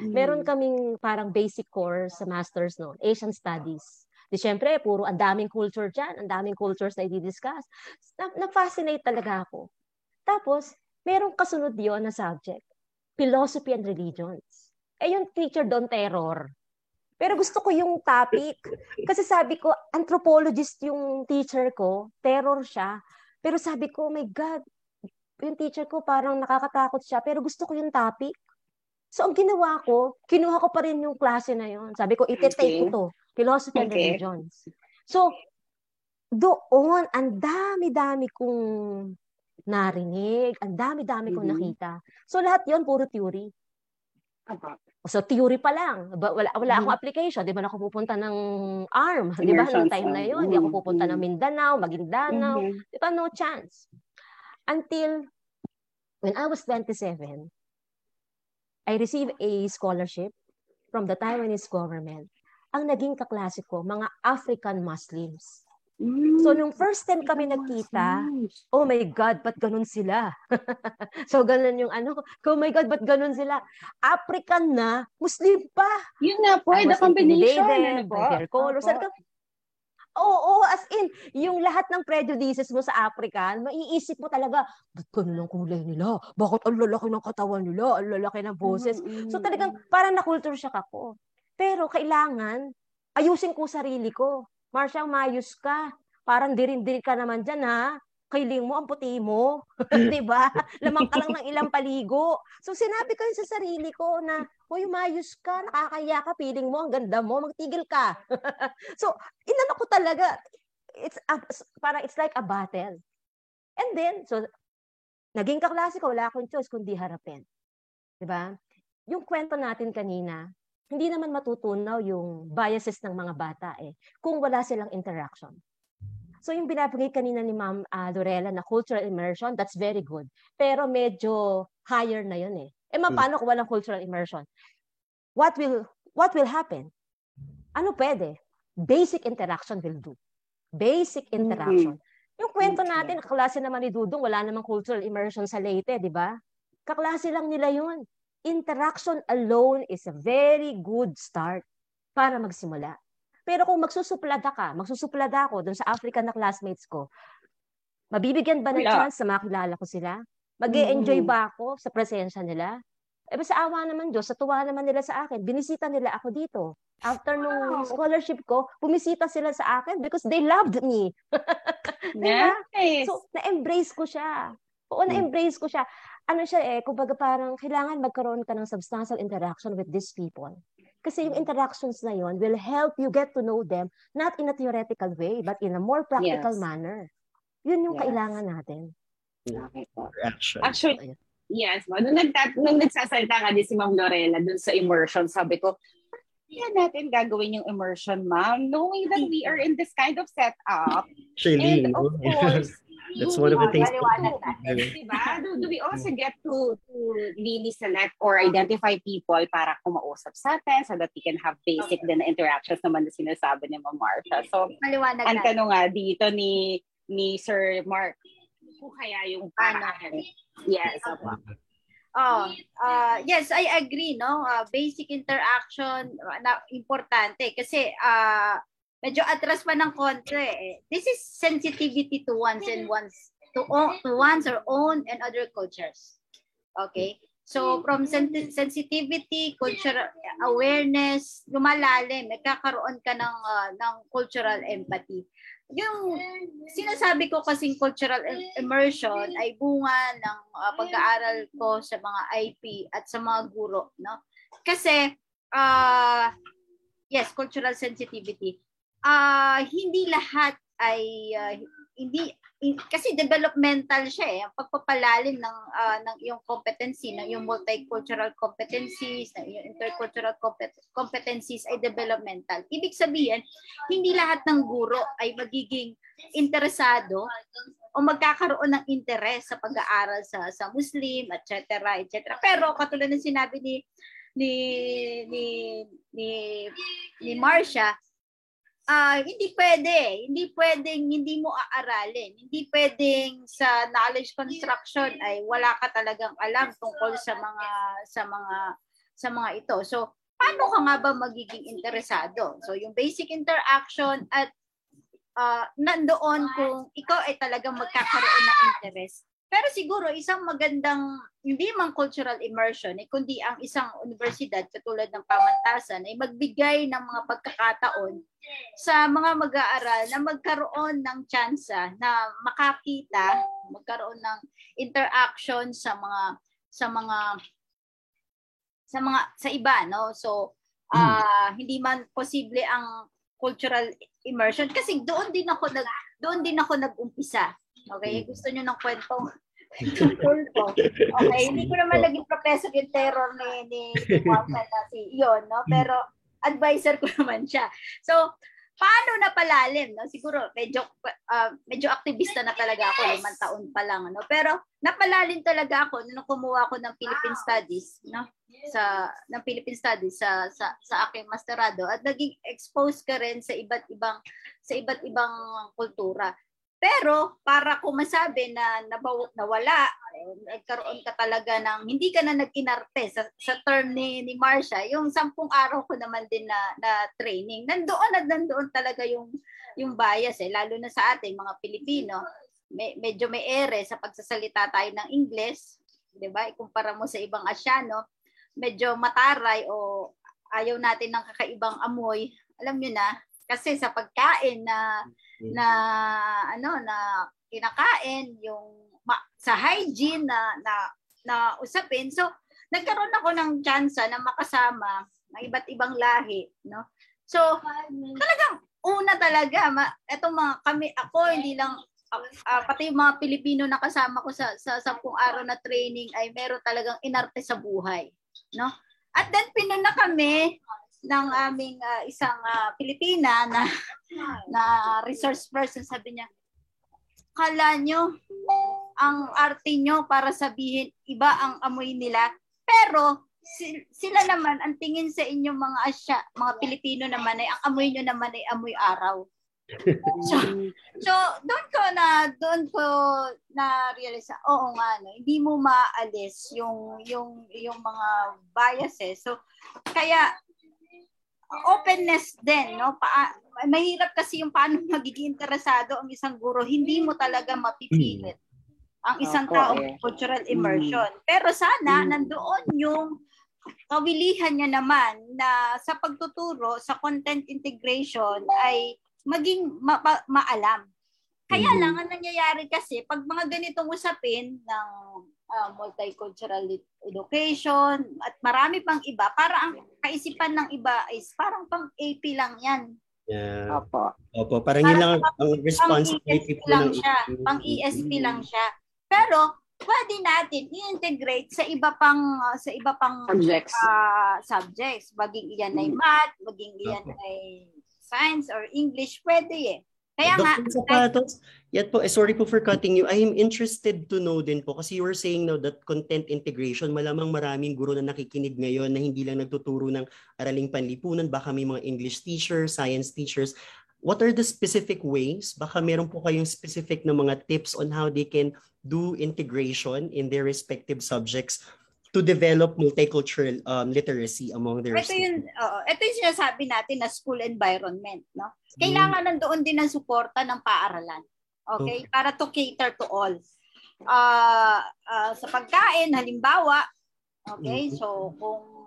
Mm. Meron kaming parang basic course sa masters noon, Asian Studies. Di syempre, puro ang daming culture diyan, ang daming cultures na i-discuss. Na-fascinate talaga ako. Tapos, merong kasunod 'yon na subject, philosophy and religions. Eh yung teacher doon terror. Pero gusto ko yung topic. Kasi sabi ko, anthropologist yung teacher ko, terror siya. Pero sabi ko, oh my God, yung teacher ko parang nakakatakot siya, pero gusto ko yung topic. So, ang ginawa ko, kinuha ko pa rin yung klase na yon. Sabi ko, ite-take okay. ko to. Philosophy okay. and Religions. So, doon, ang dami-dami kong narinig, ang dami-dami kong mm-hmm. nakita. So, lahat yon puro theory. So, theory pa lang. Wala, wala akong application. Di ba ako pupunta ng ARM? Di ba? Noong time na yon, Hindi ako pupunta ng mm-hmm. Mindanao, Maguindanao. Mm-hmm. Di ba? No chance. Until when I was 27, I received a scholarship from the Taiwanese government. Ang naging kaklase ko, mga African Muslims. So, nung first time kami nagkita, oh my God, ba't ganun sila? so, ganun yung ano, oh my God, ba't ganun sila? African na, Muslim pa. Yun na po, the combination. Ano po? Hair color. Sabi ko, Oo, as in, yung lahat ng prejudices mo sa African, maiisip mo talaga, ba't ganun ang kulay nila? Bakit ang lalaki ng katawan nila? Ang lalaki ng boses? Mm-hmm. So talagang parang na-culture shock ako. Pero kailangan, ayusin ko sarili ko. Marcia, mayos ka. Parang dirin-diri ka naman dyan, ha? Kailing mo, ang puti mo. 'Di ba? Lamang ka lang ng ilang paligo. So sinabi ko yun sa sarili ko na, "Hoy, mayos ka, nakakaya ka, feeling mo ang ganda mo, magtigil ka." so, inano ko talaga. It's a, parang it's like a battle. And then, so naging kaklase ko, wala akong choice kundi harapin. 'Di ba? Yung kwento natin kanina, hindi naman matutunaw yung biases ng mga bata eh kung wala silang interaction. So yung binabigay kanina ni Ma'am uh, Lorela na cultural immersion, that's very good. Pero medyo higher na yun eh. Eh ma, hmm. paano kung walang cultural immersion? What will what will happen? Ano pwede? Basic interaction will do. Basic interaction. Mm-hmm. Yung kwento natin, kaklase naman ni Dudong, wala namang cultural immersion sa Leyte, di ba? Kaklase lang nila yun. Interaction alone is a very good start para magsimula. Pero kung magsusuplada ka, magsusuplada ako dun sa African na classmates ko, mabibigyan ba ng yeah. chance na makilala ko sila? mag enjoy mm. ba ako sa presensya nila? Eh, sa awa naman Diyos, sa tuwa naman nila sa akin, binisita nila ako dito. After nung scholarship ko, bumisita sila sa akin because they loved me. diba? Nice. So, na-embrace ko siya. Oo, na-embrace ko siya. Ano siya eh, kumbaga parang kailangan magkaroon ka ng substantial interaction with these people. Kasi yung interactions na yon will help you get to know them not in a theoretical way but in a more practical yes. manner. Yun yung yes. kailangan natin. Action. Actually, yes. Nung, nagtat- nung nagsasalita ka din si Ma'am Lorela dun sa immersion, sabi ko, kaya natin gagawin yung immersion, ma'am, knowing that we are in this kind of setup. Shailene. And of course, That's one of the things. Diba? Do, do we also get to, to really select or identify people para kumausap sa atin so that we can have basic din na interactions naman na sinasabi ni Ma'am Martha. So, Maliwanag ang tanong nga dito ni ni Sir Mark, kung kaya yung paraan. Yes, opo. Oh, uh, yes, I agree, no? Uh, basic interaction uh, na importante kasi uh, medyo atras pa ng konti. Eh. This is sensitivity to one's and one's to, o- to one's or own and other cultures. Okay? So from sen- sensitivity, cultural awareness, lumalalim, nagkakaroon ka ng uh, ng cultural empathy. Yung sinasabi ko kasing cultural im- immersion ay bunga ng uh, pag-aaral ko sa mga IP at sa mga guro, no? Kasi uh, yes, cultural sensitivity. Ah, hindi lahat ay uh, hindi in- kasi developmental siya eh. Ang pagpapalalim ng ah, ng yung competency ng yung multicultural competencies ng yung intercultural compet- competencies ay developmental. Ibig sabihin hindi lahat ng guro ay magiging interesado o magkakaroon ng interes sa pag-aaral sa sa Muslim etc etc pero katulad ng sinabi ni ni ni ni ni Marcia ah hindi pwede. Hindi pwedeng hindi mo aaralin. Hindi pwedeng sa knowledge construction ay wala ka talagang alam tungkol sa mga sa mga sa mga ito. So, paano ka nga ba magiging interesado? So, yung basic interaction at ah nandoon kung ikaw ay talagang magkakaroon ng interest. Pero siguro isang magandang hindi man cultural immersion eh, kundi ang isang universidad katulad ng pamantasan ay magbigay ng mga pagkakataon sa mga mag-aaral na magkaroon ng tsansa na makakita, magkaroon ng interaction sa mga sa mga sa mga sa iba no. So ah hindi man posible ang cultural immersion kasi doon din ako nag doon din ako nag-umpisa. Okay, gusto niyo ng Tulpo. Okay, hindi ko naman naging professor yung terror ni ni, ni Martha na si yon, no? Pero advisor ko naman siya. So, paano na palalim, no? Siguro medyo ah, medyo aktivista na talaga ako, limang taon pa lang, no? Pero napalalim talaga ako nung kumuha ako ng Philippine Studies, no? sa ng Philippine Studies sa sa sa aking masterado at naging exposed ka rin sa iba't ibang sa iba't ibang kultura. Pero para ko masabi na nabaw, nawala, eh, nagkaroon ka talaga ng hindi ka na nag-inarte sa, sa term ni ni Marcia, yung sampung araw ko naman din na, na training. Nandoon at nandoon talaga yung yung bias eh, lalo na sa ating mga Pilipino. May, medyo may ere sa pagsasalita tayo ng Ingles, 'di ba? Ikumpara mo sa ibang Asyano, medyo mataray o ayaw natin ng kakaibang amoy. Alam niyo na, kasi sa pagkain na na ano na kinakain yung ma- sa hygiene na na na usapin. So nagkaroon ako ng chance na makasama ng iba't ibang lahi no? So talagang una talaga ma, etong mga kami ako hindi lang ah, ah, pati yung mga Pilipino na kasama ko sa sa sampung araw na training ay meron talagang inarte sa buhay no? At then pinuna kami ng aming ah, isang ah, Pilipina na na resource person sabi niya kala nyo ang arte nyo para sabihin iba ang amoy nila. Pero si- sila naman ang tingin sa inyong mga Asya, mga Pilipino naman ay ang amoy nyo naman ay amoy araw. So, so doon ko na doon ko na realize oo nga no hindi mo maalis yung yung yung mga biases. So kaya openness din, no? Pa, mahirap kasi yung paano magiging interesado ang isang guro. Hindi mo talaga mapipilit ang isang Opo, taong eh. cultural immersion. Pero sana Mm. nandoon yung kawilihan niya naman na sa pagtuturo, sa content integration ay maging ma- ma- maalam. Kaya Mhm. lang, ang nangyayari kasi, pag mga ganitong usapin ng ah, multicultural education at marami pang iba, para ang kaisipan ng iba is parang pang AP lang yan. Yeah. Opo. Opo, parang yun lang ang, Pang responsibility ESP po lang ng siya. Pang ESP lang siya. Pero, pwede natin i-integrate sa iba pang ah, sa iba pang Subjects. ah, subjects. Maging iyan ay math, maging iyan Opo. ay science or English, pwede eh. Kaya nga, Dr. Zapatos, yan po, eh, sorry po for cutting you. I am interested to know din po kasi you were saying now that content integration, malamang maraming guro na nakikinig ngayon na hindi lang nagtuturo ng araling panlipunan, baka may mga English teachers, science teachers. What are the specific ways? Baka meron po kayong specific na mga tips on how they can do integration in their respective subjects to develop multicultural um, literacy among their ito yung, oo, ito yung sinasabi natin na school environment, no? Kailangan nandoon din ng suporta ng paaralan. Okay? Para to cater to all. Ah, ah, sa pagkain, halimbawa, okay? Mhm. So, kung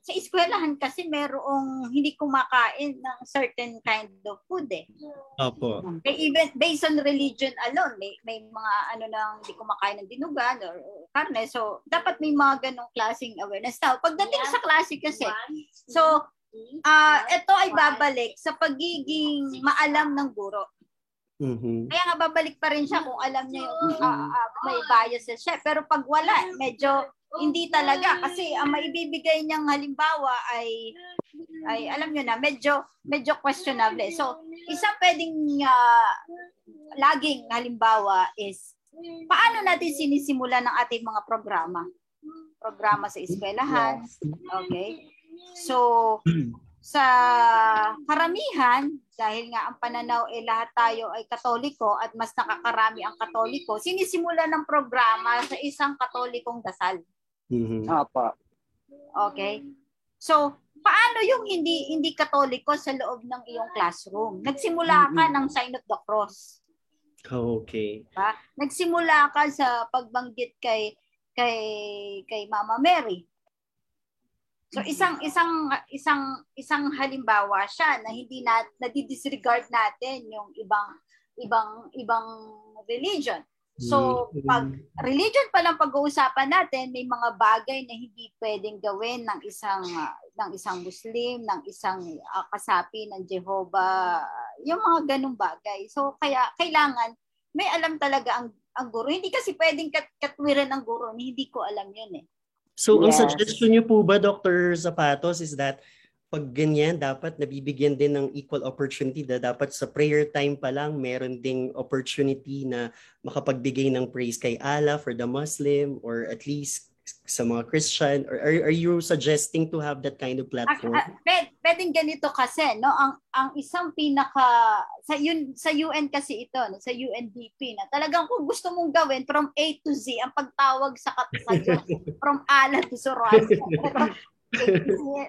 sa eskwelahan kasi merong hindi kumakain ng certain kind of food eh. Opo. May even based on religion alone, may may mga ano nang hindi kumakain ng dinugan or, or karne. So, dapat may mga ganong klaseng awareness. Now, pagdating sa klase kasi, so, ah ito ay babalik sa pagiging maalam ng guro. Mhm. Kaya nga babalik pa rin siya kung alam niya yung ah, ah, may biases siya. Pero pag wala, medyo hindi talaga kasi ang maibibigay niyang halimbawa ay ay alam niyo na medyo medyo questionable. So, isang pwedeng ah, laging halimbawa is paano natin sinisimula ng ating mga programa? Programa sa eskwelahan. Okay? So, sa karamihan, dahil nga ang pananaw ay lahat tayo ay katoliko at mas nakakarami ang katoliko, sinisimula ng programa sa isang katolikong dasal. Mhm. Opo. Okay? So, paano yung hindi hindi katoliko sa loob ng iyong classroom? Nagsimula ka ng sign of the cross. Okay. Ba? Nagsimula ka sa pagbanggit kay kay kay Mama Mary. So isang isang isang isang halimbawa siya na hindi na nadidisregard natin yung ibang ibang ibang religion. So Mm. pag religion pa lang pag-uusapan natin, may mga bagay na hindi pwedeng gawin ng isang ah, ng isang Muslim, ng isang ah, kasapi ng Jehovah, yung mga ganung bagay. So kaya kailangan may alam talaga ang ang guro. Hindi kasi pwedeng kat katwiran ng guro, ni hindi ko alam yun eh. So, ang Yes. suggestion niyo po ba, Dr. Zapatos, is that pag ganyan, dapat nabibigyan din ng equal opportunity na dapat sa prayer time pa lang, meron ding opportunity na makapagbigay ng praise kay Allah for the Muslim or at least sa mga Christian? Or are, are you suggesting to have that kind of Ah, platform? ah, pwed- pwedeng ganito kasi, no? Ang ang isang pinaka sa yun sa UN kasi ito, no? sa UNDP na talagang kung gusto mong gawin from A to Z ang pagtawag sa kat sa Diyos, from Allah to Zoroaster.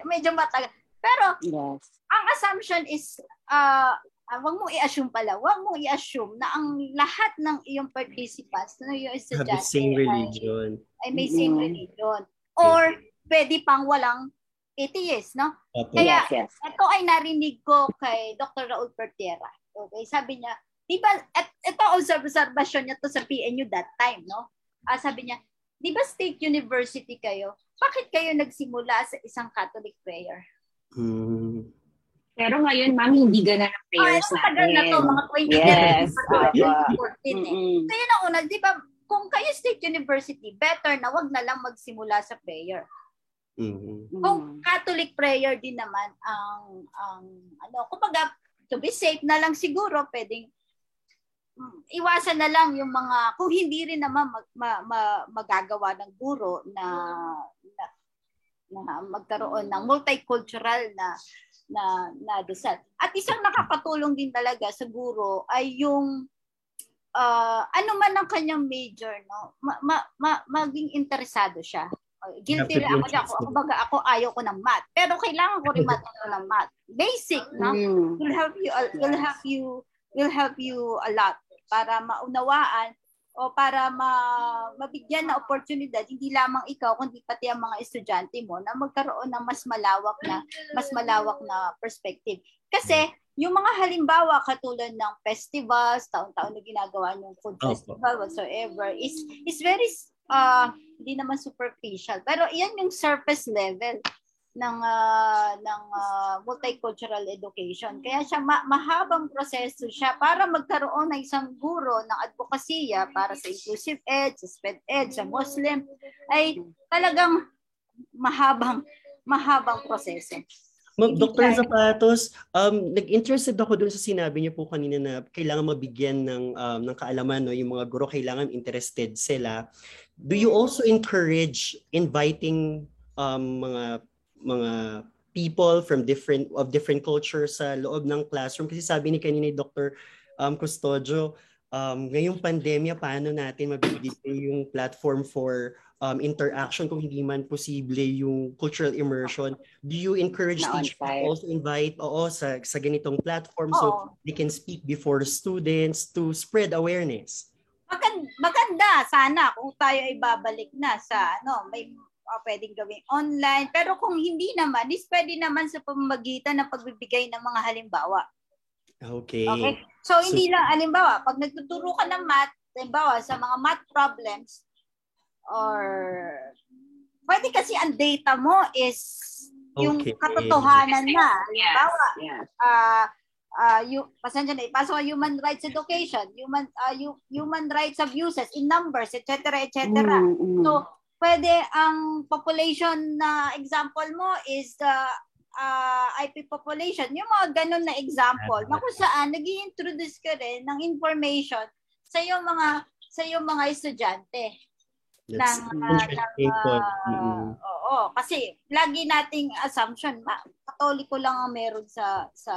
Medyo matagal. Pero Yes. ang assumption is uh, uh, wag mo i-assume pala, wag mo i-assume na ang lahat ng iyong participants, no, yung have the same ay- religion. ay may same Mhm. religion. Or pwede pang walang atheist, no? Opo. Kaya- yes, yes. Ito ay narinig ko kay Dr. Raul Pertera. Okay, sabi niya, di ba, at ito observation niya to sa PNU that time, no? Ah, sabi niya, di ba state university kayo? Bakit kayo nagsimula sa isang Catholic prayer? Hmm. Pero ngayon, ma'am, hindi ganun ang Ah, prayers ito tagal na to, mga 20 Yes, tama. 2014 eh. Kaya na una, di ba, kung kayo state university, better na wag na lang magsimula sa prayer. Mhm. Kung Catholic prayer din naman ang ang ano, kumbaga to be safe na lang siguro pwedeng mm, iwasan na lang yung mga kung hindi rin naman mag, ma, ma- magagawa ng guro na, na na magkaroon ng multicultural na na na dasal. At isang nakakatulong din talaga sa guro ay yung ah, ano man ang kanyang major no ma, ma, ma- maging interesado siya Uh, guilty be ako. Ako, ako, baga, ako ayaw ko ng math. Pero kailangan ko rin matuto ng math. Basic, no? Mm. Will help you, uh, will help you, will help you a lot para maunawaan o para ma, mabigyan na oportunidad hindi lamang ikaw kundi pati ang mga estudyante mo na magkaroon ng mas malawak na mas malawak na perspective. Kasi yung mga halimbawa katulad ng festivals, taon-taon na ginagawa yung food festival whatsoever is is very uh, hindi naman superficial. Pero iyan yung surface level ng ah, ng ah, multicultural education. Kaya siya ma- mahabang proseso siya para magkaroon ng isang guro ng advokasya para sa inclusive ed, sa SPED ed, sa Muslim ay talagang mahabang mahabang proseso. Mag Dr. Zapatos, um, nag-interested ako dun sa sinabi niyo po kanina na kailangan mabigyan ng, um, ng kaalaman, no? yung mga guro kailangan interested sila. Do you also encourage inviting um, mga mga people from different of different cultures sa loob ng classroom? Kasi sabi ni kanina ni Dr. Um, Custodio, um, ngayong pandemya, paano natin mabibigay yung platform for um, interaction kung hindi man posible yung cultural immersion, do you encourage Na teachers to also invite oo, sa, sa ganitong platform so Oo. they can speak before students to spread awareness? Maganda, maganda sana kung tayo ay babalik na sa ano, may uh, pwedeng gawing online. Pero kung hindi naman, is pwede naman sa pamamagitan ng pagbibigay ng mga halimbawa. Okay. Okay? So, hindi lang, halimbawa, pag nagtuturo ka ng math, halimbawa, sa mga math problems, or pwede kasi ang data mo is yung Okay. katotohanan na. Halimbawa, Yes. ah ah you pasensya na ipasok ang human rights education, human ah, hu- human rights abuses in numbers, etc. etc. Mm, mm. So, pwede ang population na example mo is the uh, IP population. Yung mga ganun na example, na kung saan nag introduce ka rin ng information sa yung mga sa yung mga estudyante. That's ng, interesting po. Ah, Mm-mm. oo, kasi lagi nating assumption, ma- katoliko lang ang meron sa sa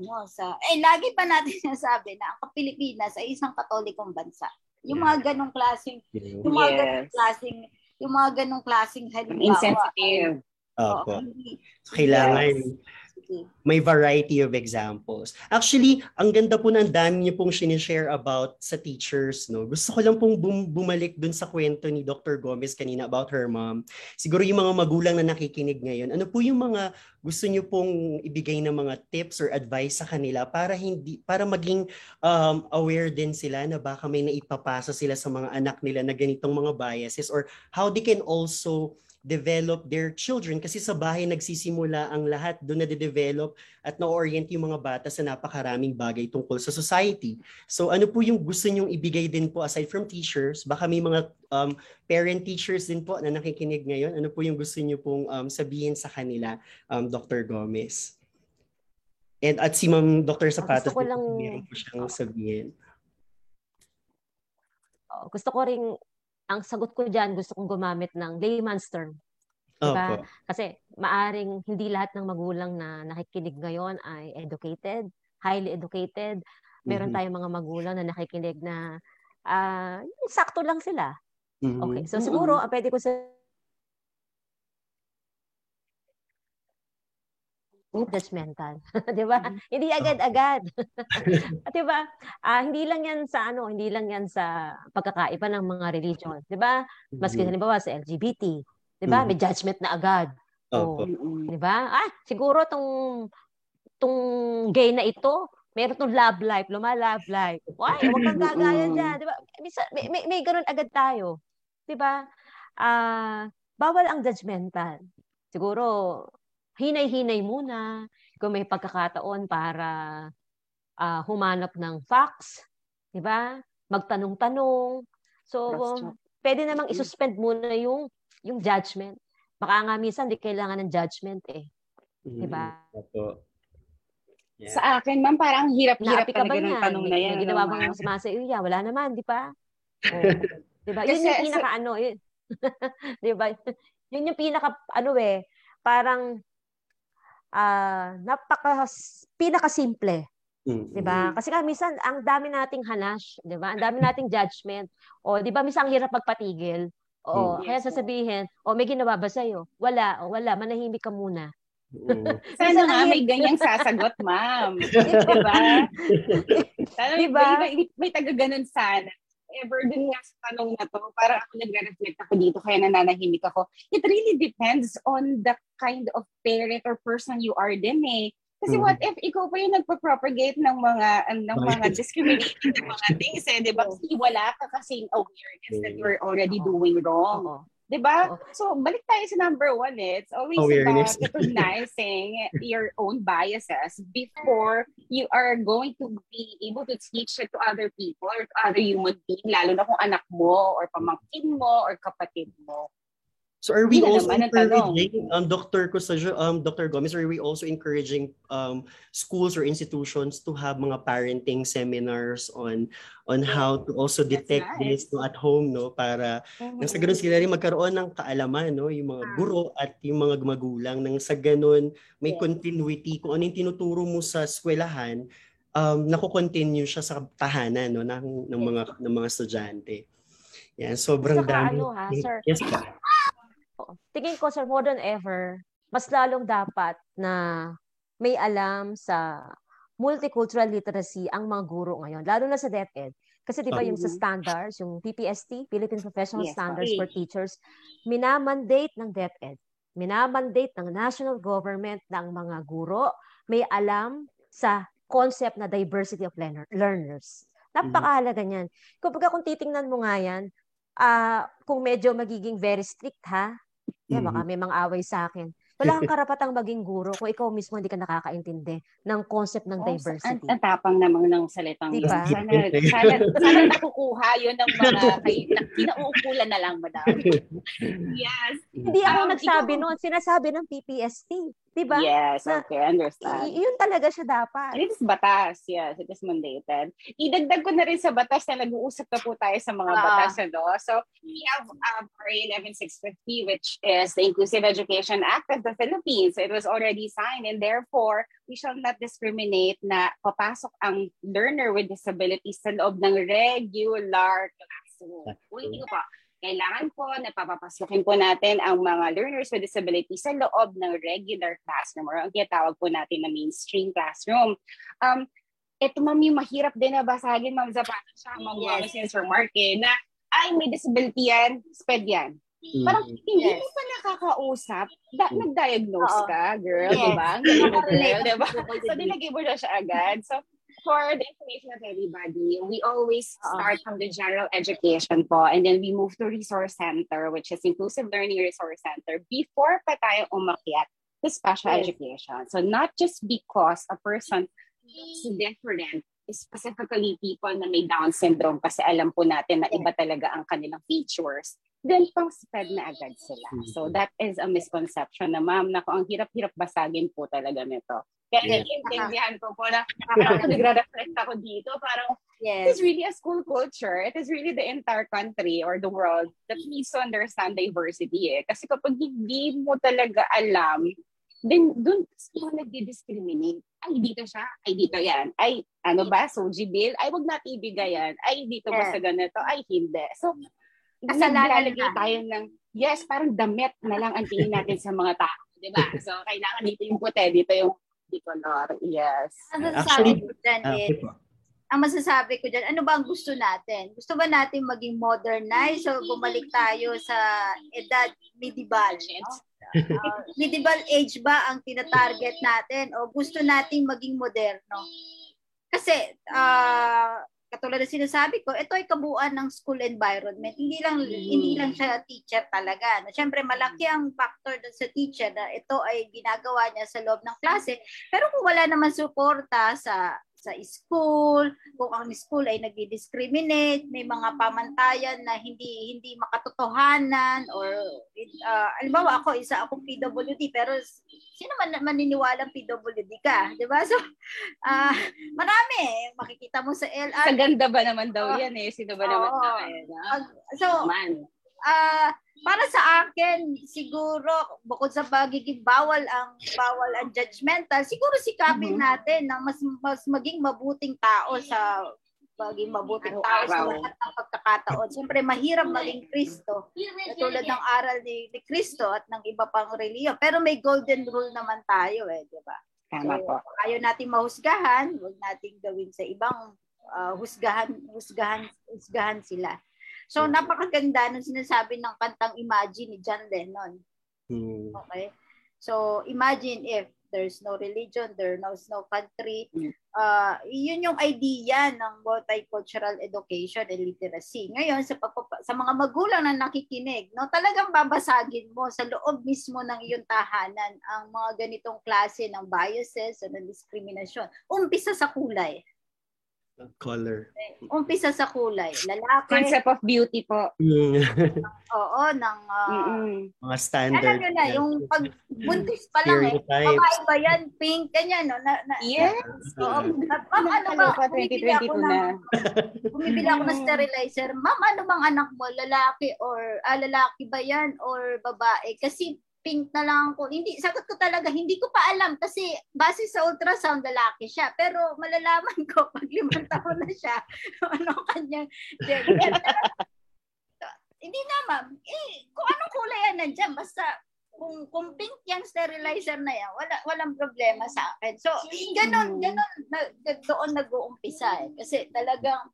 ano sa eh lagi pa natin sinasabi na ang Pilipinas ay isang katolikong bansa. Yung mga ganong klaseng yung mga ganong Yes. klaseng yung mga ganong klaseng halimbawa. Insensitive. Opo. hindi- So, kailangan May variety of examples. Actually, ang ganda po ng dami niyo pong sinishare about sa teachers. No? Gusto ko lang pong bum- bumalik dun sa kwento ni Dr. Gomez kanina about her mom. Siguro yung mga magulang na nakikinig ngayon, ano po yung mga gusto niyo pong ibigay na mga tips or advice sa kanila para hindi para maging um, aware din sila na baka may naipapasa sila sa mga anak nila na ganitong mga biases or how they can also develop their children kasi sa bahay nagsisimula ang lahat doon na develop at na-orient yung mga bata sa napakaraming bagay tungkol sa society. So ano po yung gusto nyong ibigay din po aside from teachers, baka may mga um, parent teachers din po na nakikinig ngayon, ano po yung gusto nyo pong um, sabihin sa kanila, um, Dr. Gomez? And at si Ma'am Dr. Sapatos, ko din po, lang- meron po siyang sabihin. Oh, gusto ko ring ang sagot ko diyan, gusto kong gumamit ng layman's term. Diba? Opo. Kasi maaring hindi lahat ng magulang na nakikinig ngayon ay educated, highly educated. Meron Mhm. tayong mga magulang na nakikinig na yung sakto lang sila. Mhm. Okay. So siguro, ang pwede ko sa judgmental. 'Di ba? Hindi agad-agad. 'Di ba? Ah, hindi lang 'yan sa ano, hindi lang 'yan sa pagkakaiba ng mga religion, 'di ba? Maski Mhm. halimbawa sa LGBT, 'di ba? Mhm. May judgment na agad. Opo. Mm-mm. 'Di ba? Ah, siguro tong tong gay na ito, meron tong love life, luma-love life. Why? Huwag kang gagaya Mm. diyan, 'di ba? May, may, may ganun agad tayo. 'Di ba? Ah, bawal ang judgmental. Siguro hinay-hinay muna kung may pagkakataon para ah, humanap ng facts, 'di ba? Magtanong-tanong. So, Cross-check. pwede namang isuspend muna yung yung judgment. Baka nga minsan di kailangan ng judgment eh. Mhm. Diba? Opo. Yeah. Sa akin, ma'am, parang hirap-hirap ba talaga ng tanong na yan. ginawa bang masama sa iyo? Yeah, wala naman, di ba? Oh. di ba? Yun yung sa- pinaka ano, yun. di ba? Yun yung pinaka ano eh, parang ah napaka pinaka simple, Mhm. di ba? Kasi nga minsan ang dami nating hanash, di ba? Ang dami nating judgment. O di ba minsan ang hirap magpatigil. O, Mm. kaya sasabihin, o may ginawa ba sa'yo? Wala, o wala, manahimik ka muna. Mhm. Sana nga may ganyang sasagot, ma'am. Di ba? Sana may, Diba? may, may, may taga ganun sana. Ever dun nga sa tanong na to, parang ako nagre-reflect ako dito, kaya nananahimik ako. It really depends on the kind of parent or person you are din eh. Kasi Mhm. what if ikaw pa yung nagpa-propagate ng mga ng mga discriminating ng mga things eh, 'di ba? Kasi wala ka kasing awareness that you're already doing wrong. 'Di ba? Oo. So, balik tayo sa number one. Eh. It's always Awareness. about recognizing your own biases before you are going to be able to teach it to other people or to other human beings, lalo na kung anak mo or pamangkin mo or kapatid mo. So are we also encouraging, um, Dr. Custodio, um, Dr. Gomez, are we also encouraging um, schools or institutions to have mga parenting seminars on on how to also detect nice. this no, at home, no? Para nang sa ganun sila rin magkaroon ng kaalaman, no? Yung mga guro at yung mga magulang nang sa ganun may Yes. continuity kung ano yung tinuturo mo sa eskwelahan, um, nakukontinue siya sa tahanan, no? Ng, ng mga ng mga estudyante. Yan, sobrang Saka dami. ano ha, sir? Yes, po. Oo. Tingin ko, sir, more than ever, mas lalong dapat na may alam sa multicultural literacy ang mga guro ngayon, lalo na sa DepEd. Kasi di ba yung sa Mhm. standards, yung PPST, Philippine Professional Yes, Standards okay. for Teachers, minamandate ng DepEd, minamandate ng national government ng mga guro, may alam sa concept na diversity of learner, learners. Napakahalaga niyan. Kumbaga kung titingnan mo nga yan, ah, kung medyo magiging very strict ha, yan, baka may mga away sa akin. Wala kang karapatang maging guro kung ikaw mismo hindi ka nakakaintindi ng concept ng Oh, diversity. ang tapang naman ng salitang Diba? yun. Sana, sana, sana nakukuha yun ng mga kay, na, kinauukulan na lang, madam. yes. Hindi ako Um, nagsabi ikaw- noon, sinasabi ng PPST. Di ba? Yes, Na- okay, understand. I- yun talaga siya dapat. It is batas, yes, it is mandated. Idagdag ko na rin sa batas na nag-uusap na po tayo sa mga Ah. batas na do. So, we have um, RA 11650, which is the Inclusive Education Act of the Philippines. It was already signed and therefore, we shall not discriminate na papasok ang learner with disabilities sa loob ng regular classroom. Ulitin ko po, kailangan po na papapasukin po natin ang mga learners with disabilities sa loob ng regular classroom or ang tinatawag po natin na mainstream classroom. Um, ito ma'am yung mahirap din na basagin ma'am Zapata siya, ma'am Yes. yes. Sir Mark eh, na ay may disability yan, SPED yan. Mm. Parang hindi Yes. mo pa nakakausap, da- nag-diagnose Oo. ka, girl, Yes. di ba? Ang girl, Relate di ba? ako So, nilagay mo na siya agad. So, for the information of everybody, we always start from the general education po and then we move to resource center, which is Inclusive Learning Resource Center, before pa tayo umakyat to special Yes. education. So, not just because a person is different, specifically people na may Down syndrome kasi alam po natin na iba talaga ang kanilang features, then pang SPED na agad sila. So that is a misconception na ma'am, na kung ang hirap-hirap basagin po talaga nito. Kaya Yeah. naiintindihan ko po na parang nagre-reflect ako dito, parang it is Yes. really a school culture. It is really the entire country or the world that needs to understand diversity eh. Kasi kapag hindi mo talaga alam, then doon sila nagdi-discriminate. Ay, dito siya. Ay, dito yan. Ay, ano ba? Soji bill? Ay, wag natin ibigay yan. Ay, dito ba Yes. sa ganito? Ay, hindi. So, Kasalanan naglalagay na. tayo ng, yes, parang damit na lang ang tingin natin sa mga tao. Di ba? So, kailangan dito yung puti, dito yung color. Yes. Ang Actually, masasabi ko dyan eh, okay po. ang masasabi ko dyan, ano ba ang gusto natin? Gusto ba natin maging modernized o bumalik tayo sa edad medieval? No? Uh, medieval age ba ang tinatarget natin o gusto nating maging moderno? Kasi, ah, katulad ng sinasabi ko, ito ay kabuuan ng school environment. Hindi lang hindi lang siya teacher talaga. No? Siyempre, malaki ang factor dun sa teacher na ito ay ginagawa niya sa loob ng klase. Pero kung wala naman suporta sa sa school, kung ang school ay nagdi-discriminate, may mga pamantayan na hindi hindi makatotohanan or uh, alimbawa ako isa akong PWD pero sino man maniniwalang PWD ka, 'di ba? So ah marami makikita mo sa Sa LR. ganda ba naman daw Oo. yan eh? Sino ba naman Oo. daw eh? no? So Man. Ah para sa akin siguro bukod sa pagiging bawal ang bawal ang judgmental siguro sikapin Mhm. natin na mas mas maging mabuting tao sa maging mabuting tao sa lahat ng pagkakataon. Siyempre, mahirap maging Kristo. Tulad ng aral ni, ni Kristo at ng iba pang reliyon. Pero may golden rule naman tayo eh, di ba? Tama po. So, ayaw natin mahusgahan, huwag natin gawin sa ibang ah, husgahan, husgahan, husgahan sila. So, napakaganda nung sinasabi ng kantang Imagine ni John Lennon. Hmm. Okay? So, imagine if there's no religion, there's no, no country. Uh, yun yung idea ng multicultural education and literacy. Ngayon, sa, sa mga magulang na nakikinig, no, talagang babasagin mo sa loob mismo ng iyong tahanan ang mga ganitong klase ng biases o ng diskriminasyon. Umpisa sa kulay. Color. Umpisa sa kulay. Lalaki, Concept of beauty po. Mm. oo, ng... Mm-mm. mga standard. alam nyo na, yung pag buntis pa lang eh, babae ba yan, pink, ganyan, no? Na, na, Yes. Oo, ma'am, ano ba, Ano pa, bumibili ako 2022 ng, na. bumibili ako ng sterilizer, ma'am, ano bang anak mo, lalaki or, ah, lalaki ba yan or babae? Kasi pink na lang ako. Hindi, sagot ko talaga, hindi ko pa alam kasi base sa ultrasound, lalaki siya. Pero malalaman ko pag limang taon na siya, ano kanyang gender. hindi na, ma'am. Eh, kung anong kulay yan nandyan, basta kung, kung pink yung sterilizer na yan, wala, walang problema sa akin. So, ganon, ganon, na, doon nag-uumpisa eh. Kasi talagang,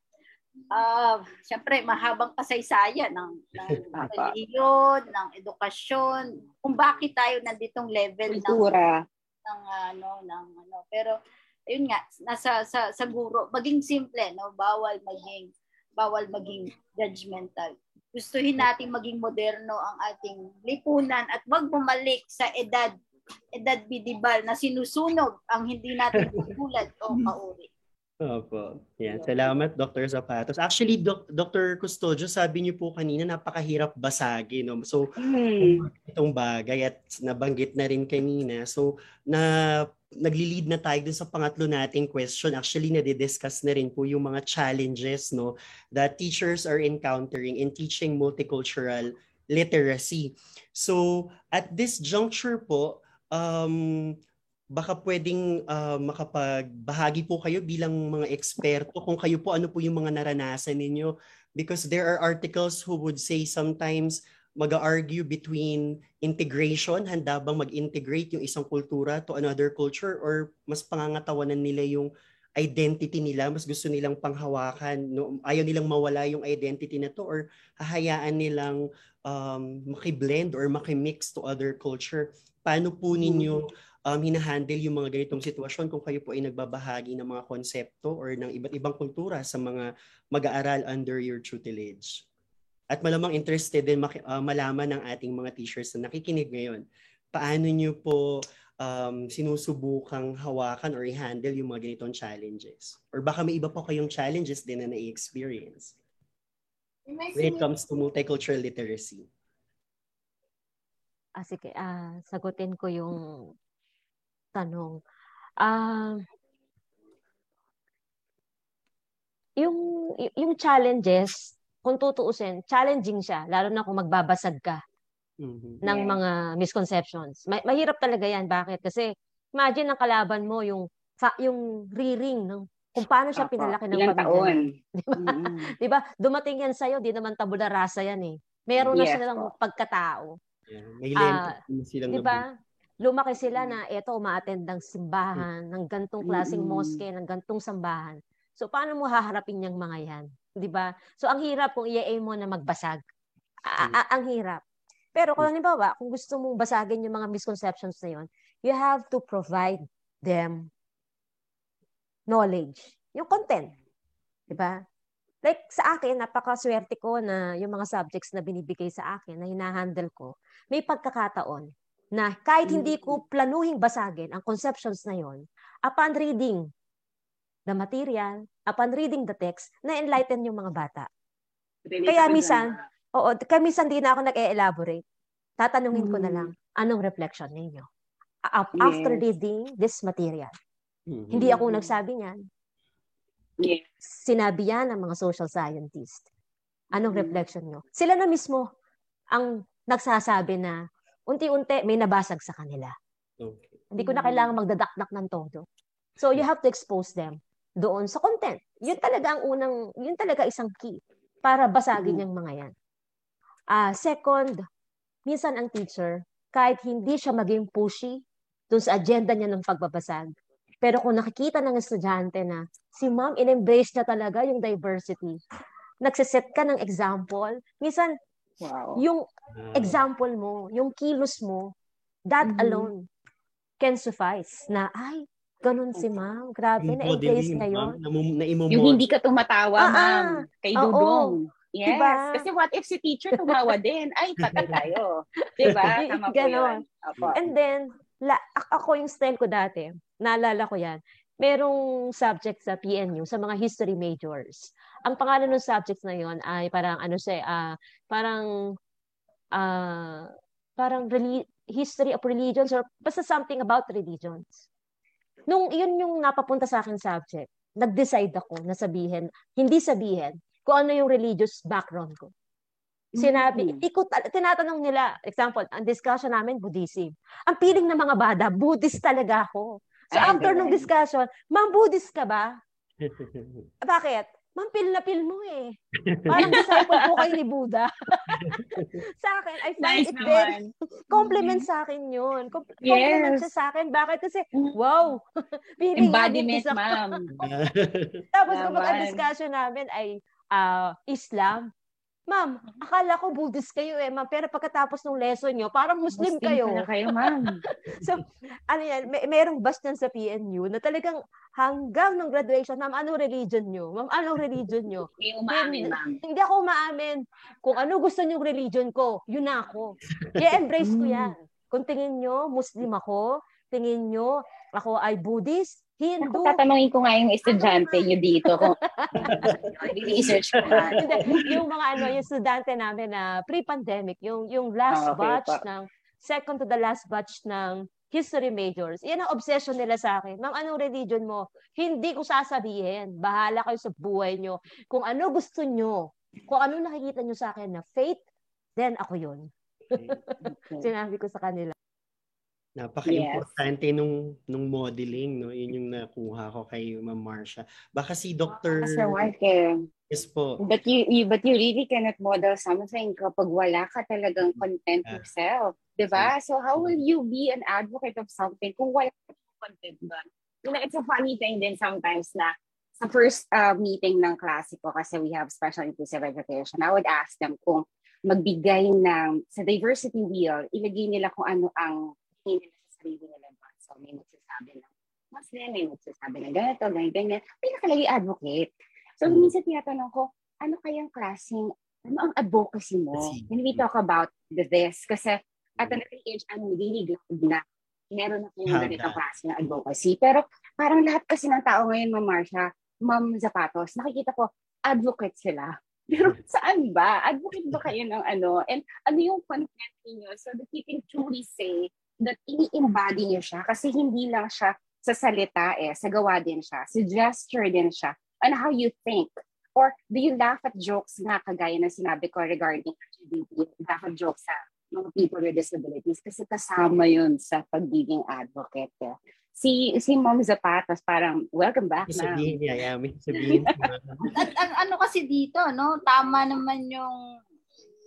ah, syempre, mahabang kasaysayan ng, ng reliyon, ng edukasyon, kung bakit tayo nanditong level ng Kultura. ng ano ng ano. Pero ayun nga nasa sa sa guro maging simple no? Bawal maging bawal maging judgmental. Gustuhin nating maging moderno ang ating lipunan at wag bumalik sa edad edad bidibal na sinusunog ang hindi natin tulad o kauri. Opo. Yan. Salamat, Dr. Zapatos. Actually, Doc- Dr. Custodio, sabi niyo po kanina, napakahirap basagin. No? So, Mm. itong bagay at nabanggit na rin kanina. So, na nagli-lead na tayo dun sa pangatlo nating question. Actually, nade-discuss na rin po yung mga challenges no, that teachers are encountering in teaching multicultural literacy. So, at this juncture po, um, baka pwedeng uh, makapagbahagi po kayo bilang mga eksperto kung kayo po ano po yung mga naranasan ninyo because there are articles who would say sometimes mag-argue between integration, handa bang mag-integrate yung isang kultura to another culture or mas pangangatawanan nila yung identity nila, mas gusto nilang panghawakan, no? ayaw nilang mawala yung identity na to or hahayaan nilang um, makiblend or makimix to other culture. Paano po ninyo um, hinahandle yung mga ganitong sitwasyon kung kayo po ay nagbabahagi ng mga konsepto or ng iba't ibang kultura sa mga mag-aaral under your tutelage? At malamang interested din maki- uh, malaman ng ating mga teachers na nakikinig ngayon. Paano nyo po um, sinusubukang hawakan or i-handle yung mga ganitong challenges? Or baka may iba po kayong challenges din na nai-experience when it comes to multicultural literacy. Ah, sige, ah, sagutin ko yung tanong. Ah, yung, yung challenges, kung tutuusin, challenging siya, lalo na kung magbabasag ka Mhm. ng Yes. mga misconceptions. Ma- mahirap talaga yan. Bakit? Kasi imagine ang kalaban mo yung fa- yung rearing ng kung paano siya Apo. pinalaki ng pamilya. taon. Di ba? Mm-mm. Di ba? Dumating yan sa'yo, di naman tabula rasa yan eh. Meron na Yes silang po. pagkatao. Yeah. May lento silang Di nabuhay. Lumaki sila na eto umaattend ng simbahan, ng gantong klaseng moske, ng gantong sambahan. So paano mo haharapin yung mga yan? 'Di ba? So ang hirap kung i-aim mo na magbasag. A- a- ang hirap. Pero kung halimbawa, kung gusto mong basagin yung mga misconceptions na yon, you have to provide them knowledge, yung content. 'Di ba? Like sa akin, napakaswerte ko na yung mga subjects na binibigay sa akin na hinahandle ko, may pagkakataon na kahit hindi ko planuhing basagin ang conceptions na yon, upon reading the material, upon reading the text, na-enlighten yung mga bata. Kaya minsan, oo, kaya minsan di na ako nag-e-elaborate. Tatanungin ko na Mm. lang, anong reflection ninyo? After Yes. reading this material. Mhm. Hindi ako nagsabi niyan. Yes. Sinabi yan ng mga social scientists. Anong reflection nyo? Sila na mismo ang nagsasabi na unti-unti may nabasag sa kanila. Okay. Hindi ko na Mm. kailangan magdadakdak ng todo. So you have to expose them doon sa content. Yun talaga ang unang, yun talaga isang key para basagin Mm. yung mga yan. Ah, second, minsan ang teacher, kahit hindi siya maging pushy doon sa agenda niya ng pagbabasag, pero kung nakikita ng estudyante na si ma'am, in-embrace niya talaga yung diversity, nagsiset ka ng example, minsan Wow. yung Ah, example mo, yung kilos mo, that Mhm. alone can suffice na, ay, ganun si ma'am. Grabe, yung na-embrace niya yun. ma'am, naimomod- Yung hindi ka tumatawa, Ah, ma'am, ah. kay Oo. Dudong. Yes. Diba? Kasi what if si teacher tumawa din? Ay, patay tayo. Diba? Tama po Ganon. yun. Apo. And then, la, ako yung style ko dati, naalala ko yan, merong subject sa PNU sa mga history majors. Ang pangalan ng subjects na yon ay parang ano siya, uh, parang uh, parang reli- history of religions or basta something about religions. Nung yun yung napapunta sa akin subject, nag-decide ako na sabihin, hindi sabihin kung ano yung religious background ko. Sinabi, mm-hmm. ikot, tinatanong nila, example, ang discussion namin, Buddhism. Ang feeling ng mga bada, Buddhist talaga ako. So Ay, after ng discussion, ma'am, Buddhist ka ba? Bakit? Ma'am, pil na pil mo eh. Parang disciple po kayo ni Buddha. sa akin, I find nice it very, compliment sa akin yun. Com- yes. Compliment siya sa akin. Bakit? Kasi, mm. wow. Embodiment, ma'am. Tapos kapag ang discussion namin ay uh, Islam, Ma'am, akala ko Buddhist kayo eh, ma'am. Pero pagkatapos ng lesson nyo, parang Muslim, Muslim kayo. Muslim kayo, ma'am. so, ano yan, may, merong batch yan sa PNU na talagang hanggang ng graduation, ma'am, anong religion nyo? Ma'am, anong religion nyo? Hindi umaamin, ma'am. Hindi ako umaamin. Kung ano gusto nyong religion ko, yun ako. Kaya embrace ko yan. Kung tingin nyo, Muslim ako, tingin nyo, ako ay Buddhist, Hindu. Ako tatanungin ko nga yung estudyante nyo dito kung research ko nga. yung mga ano, yung estudyante namin na pre-pandemic, yung yung last ah, okay, batch pa. ng second to the last batch ng history majors. Yan ang obsession nila sa akin. Ma'am, anong religion mo? Hindi ko sasabihin. Bahala kayo sa buhay nyo. Kung ano gusto nyo, kung ano nakikita nyo sa akin na faith, then ako yun. Okay. Sinabi ko sa kanila. Napaka-importante yes. nung nung modeling, no? Yun yung nakuha ko kay Ma'am Marcia. Baka si Dr. Sir Walker. Yes po. But you, you but you really cannot model something kapag wala ka talagang content yeah. yourself. Diba? Yeah. So how will you be an advocate of something kung wala ka content ba? You know, it's a funny thing din sometimes na sa first uh, meeting ng klase ko kasi we have special inclusive education, I would ask them kung magbigay ng sa diversity wheel, ilagay nila kung ano ang hindi nila sa sarili nila ba. So may nagsasabi ng Muslim, may nagsasabi ng ganito, ganyan, ganyan. May nakalagay advocate. So mm-hmm. minsan tinatanong ko, ano kayang klaseng, ano ang advocacy mo when we talk about the this? Kasi at an early age, I'm really glad na meron na kayong ganitong klase ng advocacy. Pero parang lahat kasi ng tao ngayon, Ma'am Marsha, Ma'am Zapatos, nakikita ko, advocate sila. Pero saan ba? Advocate ba kayo ng ano? And ano yung content niyo so that you can truly say that ini-embody niyo siya kasi hindi lang siya sa salita eh, sa gawa din siya, sa gesture din siya, and how you think. Or do you laugh at jokes na kagaya na sinabi ko regarding LGBT, laugh at jokes sa mga people with disabilities kasi kasama yun sa pagiging advocate. Eh. Si si Mom Zapatos parang welcome back na. Sabihin niya, yeah, may sabihin. at, at, ano kasi dito, no? Tama naman yung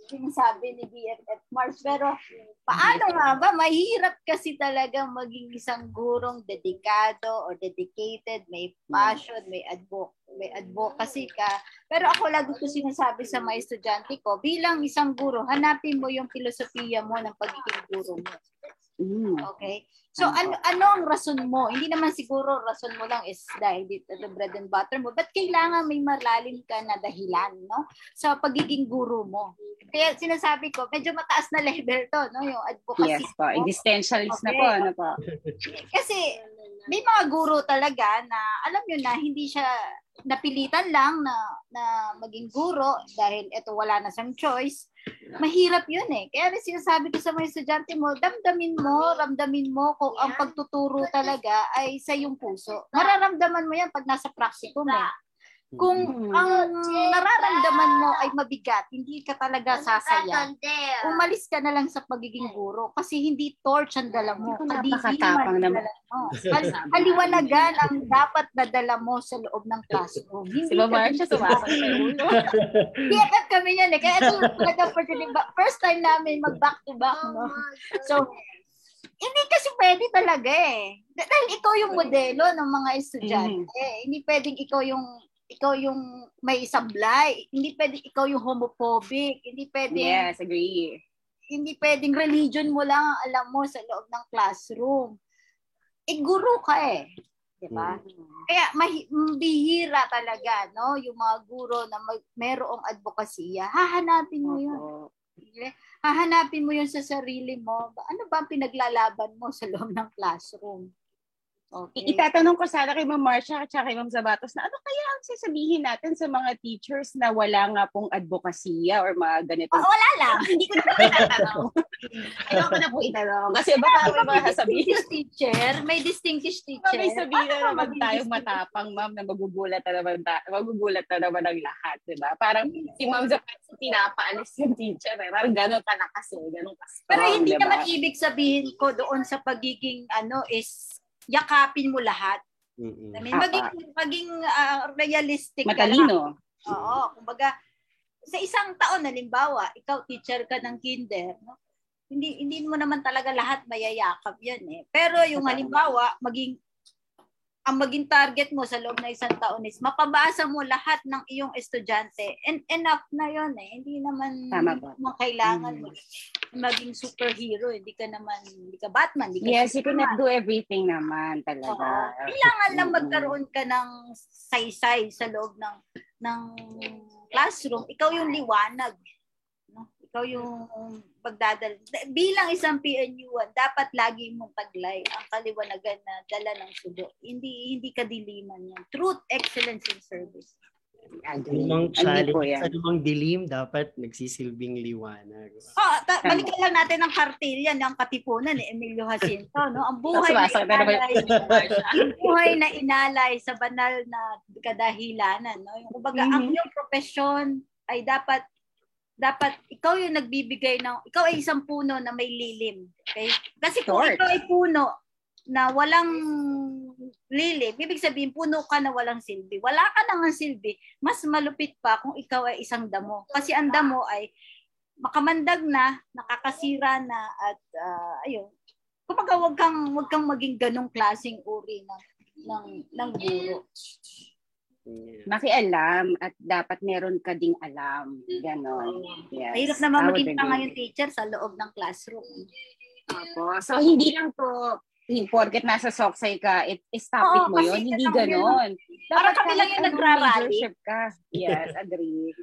sinasabi ni BFF Mars. Pero paano nga ba? Mahirap kasi talaga maging isang gurong dedikado or dedicated, may passion, may advo may advocacy ka. Pero ako lagi ko sinasabi sa mga estudyante ko, bilang isang guro, hanapin mo yung filosofiya mo ng pagiging guro mo. Mm. Okay? So ano ano ang rason mo? Hindi naman siguro rason mo lang is dahil dito the bread and butter mo, but kailangan may malalim ka na dahilan, no? Sa pagiging guro mo. Kaya sinasabi ko, medyo mataas na level to, no? Yung advocacy. Yes po, existentialist okay. na po, ano po. Kasi may mga guro talaga na alam nyo na hindi siya napilitan lang na na maging guro dahil ito wala na siyang choice. Mahirap 'yun eh. Kaya rin sinasabi ko sa mga estudyante mo, damdamin mo, ramdamin mo kung ang pagtuturo talaga ay sa iyong puso. Mararamdaman mo 'yan pag nasa practicum eh. Kung mm. ang nararamdaman mo ay mabigat, hindi ka talaga sasaya. Umalis ka na lang sa pagiging guro kasi hindi torch ang dala mo. Napakatapang naman. Hal- haliwanagan ang dapat na dala mo sa loob ng classroom. Hindi si Mama siya tumakas sa ulo. Kaya kami yan eh. Kaya ito talaga first time namin mag back to back. No? So, hindi kasi pwede talaga eh. Dahil ikaw yung modelo ng mga estudyante. Mm. Hindi pwedeng ikaw yung ikaw yung may sablay. Hindi pwedeng ikaw yung homophobic. Hindi pwedeng... Yes, agree. Hindi pwedeng religion mo lang ang alam mo sa loob ng classroom. Eh, guru ka eh. Di ba? Mm. Kaya mahi- bihira talaga, no? Yung mga guro na mag- merong advokasya, hahanapin mo yun. Okay? Hahanapin mo yun sa sarili mo. Ano ba ang pinaglalaban mo sa loob ng classroom? Okay. Itatanong ko sana kay Ma'am Marcia at kay Ma'am Zabatos na ano kaya ang sasabihin natin sa mga teachers na wala nga pong advokasya or mga ganito. Oh, wala lang. Hindi ko na po itatanong. Ayoko na po itanong. Kasi baka may mga sabihin. Distinguished teacher, may distinguished teacher. May sabihin na naman tayong matapang, ma'am, na magugulat na naman, ta- magugulat na naman ang lahat, di ba? Parang si Ma'am Zabatos pinapaalis yung teacher. Eh. Parang gano'n ka na kasi, gano'n ka strong, Pero hindi di ba? naman ibig sabihin ko doon sa pagiging ano is yakapin mo lahat. Mm-mm. I mean, maging maging ah, realistic ka lang. Matalino. Oo, kumbaga sa isang taon halimbawa, ikaw teacher ka ng kinder, no? Hindi hindi mo naman talaga lahat mayayakap 'yan eh. Pero yung halimbawa, maging ang maging target mo sa loob ng isang taon is mapabasa mo lahat ng iyong estudyante. And enough na 'yon eh. Hindi naman Tama mo kailangan Mm. mag- maging superhero. Hindi ka naman, hindi ka Batman, hindi ka Yes, you Superman. cannot do everything naman talaga. Oo. Kailangan lang magkaroon ka ng saysay sa loob ng ng classroom. Ikaw yung liwanag. No? Ikaw yung pagdadal. Bilang isang PNU1, dapat lagi mong taglay ang kaliwanagan na dala ng sugo. Hindi hindi kadiliman yan. Truth, excellence, and service. Anumang challenge, yan. anumang dilim, dapat nagsisilbing liwanag. Oh, ta- balikan lang natin ang kartilya ng katipunan ni Emilio Jacinto. No? Ang buhay na inalay, ang buhay na inalay sa banal na kadahilanan. No? Yung, kumbaga, ang Mhm. iyong profesyon ay dapat dapat ikaw yung nagbibigay ng ikaw ay isang puno na may lilim. Okay? Kasi kung Short. ikaw ay puno na walang lilim, ibig sabihin puno ka na walang silbi. Wala ka nang silbi, mas malupit pa kung ikaw ay isang damo. Kasi ang damo ay makamandag na, nakakasira na at ah, ayun. Kumbaga wag kang wag kang maging ganong klaseng uri ng ng ng guro. Yeah. Makialam at dapat meron ka ding alam. Ganon. Yes. Mahirap naman maging tanga yung teacher sa loob ng classroom. Opo. So, hindi lang to porket nasa soksay ka, it, stop Oo, it mo yun. Hindi ganon. Parang kami lang yung nagrarally. ka. Yes, agree.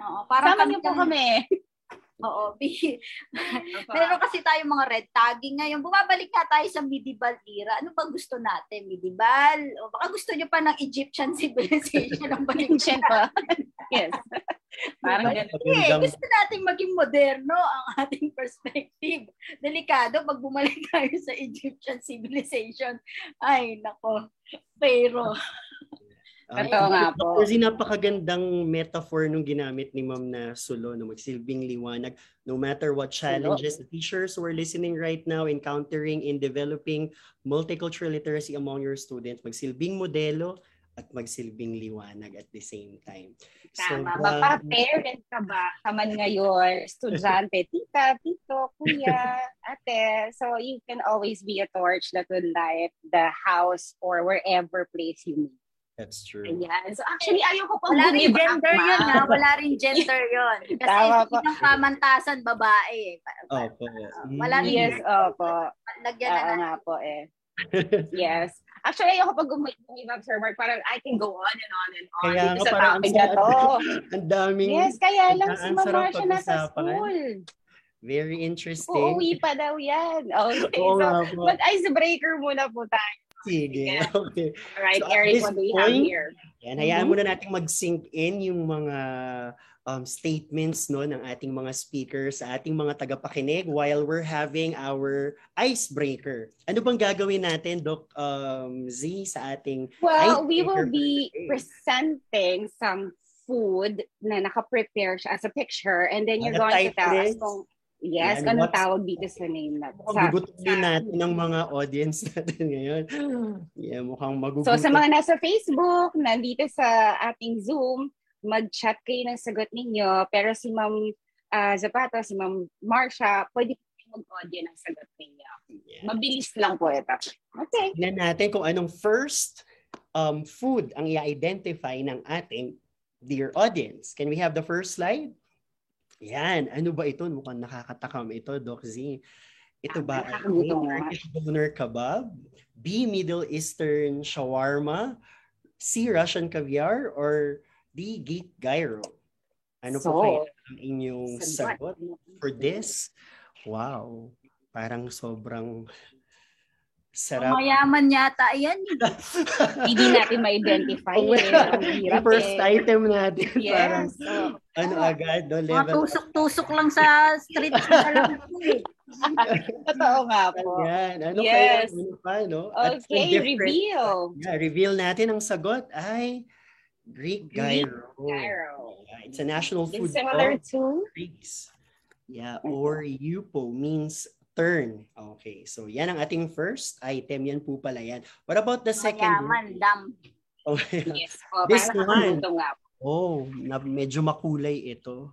Oo, parang Sama kami niyo po kami. Oo. bi- Meron kasi tayo mga red tagging ngayon. Bumabalik nga tayo sa medieval era. Ano ba gusto natin? Medieval? O baka gusto nyo pa ng Egyptian civilization ang balik Ancient pa. Yes. Parang Diba? ganun. Hindi, Magandang- gusto nating maging moderno ang ating perspective. Delikado pag bumalik tayo sa Egyptian civilization. Ay, nako. Pero, Ah, Totoo nga po. Kasi napakagandang metaphor nung ginamit ni Ma'am na sulo, no, magsilbing liwanag. No matter what challenges the teachers who are listening right now, encountering in developing multicultural literacy among your students, magsilbing modelo at magsilbing liwanag at the same time. Tama. Sobrang- Mapa-parent ka ba? Kaman ngayon, estudyante, tita, tito, kuya, ate. So you can always be a torch that will light the house or wherever place you meet. That's true. Ayan. So actually, ayaw ko pang wala rin gender ma'am. yun ha. Wala rin gender yun. Kasi po. yung pamantasan, babae. eh. Opo. Wala rin Yes, opo. Lagyan na nga po eh. Yes. Actually, ayoko pag bumibak, Sir Mark. Parang I can go on and on and on. Kaya nga, sa parang topic ang na to. Ang daming Yes, kaya lang si sarap Marcia nasa school. very interesting. Uuwi pa daw yan. Okay, Oo so nga po. But icebreaker muna po tayo. Sige. Okay. Alright, So, Eric, what do we have here? Yan, hayaan Mhm. muna natin mag-sink in yung mga um, statements no ng ating mga speakers sa ating mga tagapakinig while we're having our icebreaker. Ano bang gagawin natin, Doc um, Z, sa ating Well, we will be today? presenting some food na naka-prepare siya as a picture and then you're Ano going to tell us kung yes, Yan, anong tawag dito sa name na sa, gugutumin natin ng mga audience natin ngayon. Yeah, mukhang magugutom. So sa mga nasa Facebook, nandito sa ating Zoom, mag-chat kayo ng sagot ninyo. Pero si Ma'am ah, Zapato, si Ma'am Marcia, pwede po mag-audio ng sagot ninyo. Yeah. Mabilis lang po ito. Okay. Tingnan natin kung anong first um, food ang i-identify ng ating dear audience. Can we have the first slide? Yan. Ano ba ito? Mukhang nakakatakam ito, Doc Z. Ito ba ay A. Nakakagutom nga. Turkish doner kebab? B. Middle Eastern shawarma? C. Russian caviar? Or D. Geek gyro? Ano po So, kaya ang inyong Sagot. for this? Wow. Parang sobrang Sarap. Mayaman yata yan. Hindi natin ma-identify. Oh, eh. Yung first eh. item natin. Parang, Yes. Oh. ano agad, no? Mga Level tusok-tusok lang sa street po eh. Totoo nga po. Yan. Ano Yes. kaya? Ano pa, no? At Okay, reveal. Yeah, reveal natin ang sagot ay Greek Greek gyro. Gyro. Yeah, it's a national food Is similar to? Greeks. Yeah, or yupo means turn. Okay, so yan ang ating first item. Yan po pala yan. What about the second Mayaman, dam. Oh, Yes po. This Parang one. oh na, medyo makulay ito.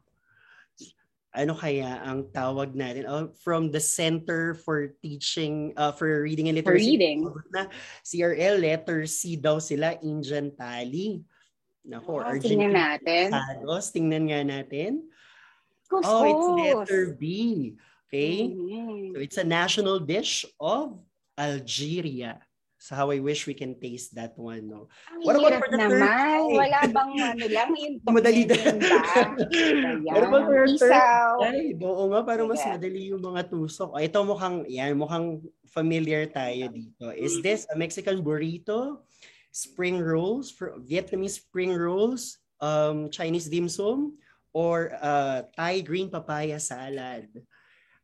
Ano kaya ang tawag natin? Oh, from the Center for Teaching, uh, for Reading and For Literacy. reading. Na CRL, letter C daw sila, Indian Tali. Nako, Oh, tingnan natin. Talos, tingnan nga natin. Kuskus. Oh, it's letter B. Okay? Mhm. So it's a national dish of Algeria. So how I wish we can taste that one, no? Ang What about for the third naman. try? Wala bang ano lang yung Madali ba? What about for the third. Ay, oo nga, parang mas Sige. madali yung mga tusok. Oh, ito mukhang, yan, mukhang familiar tayo dito. Is this a Mexican burrito? Spring rolls, for Vietnamese spring rolls, um, Chinese dim sum, or uh, Thai green papaya salad?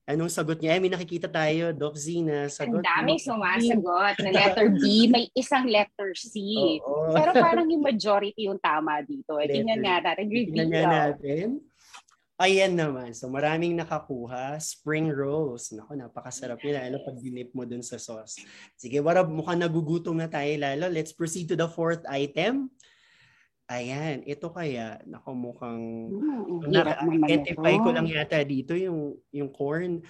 Anong sagot niya? Eh, may nakikita tayo, Doc Z, na Ang sagot. daming sumasagot na letter B, may isang letter C. Oo. Pero parang yung majority yung tama dito. Eh, tingnan nga natin. Tingnan nga natin. Ayan naman. So maraming nakakuha. Spring rolls. Naku, napakasarap yun. Ano pag dinip mo dun sa sauce. Sige, wala, mukhang nagugutom na tayo lalo. Let's proceed to the fourth item. Ayan, ito kaya, naku, mukhang Na-identify ko lang yata dito yung, yung corn.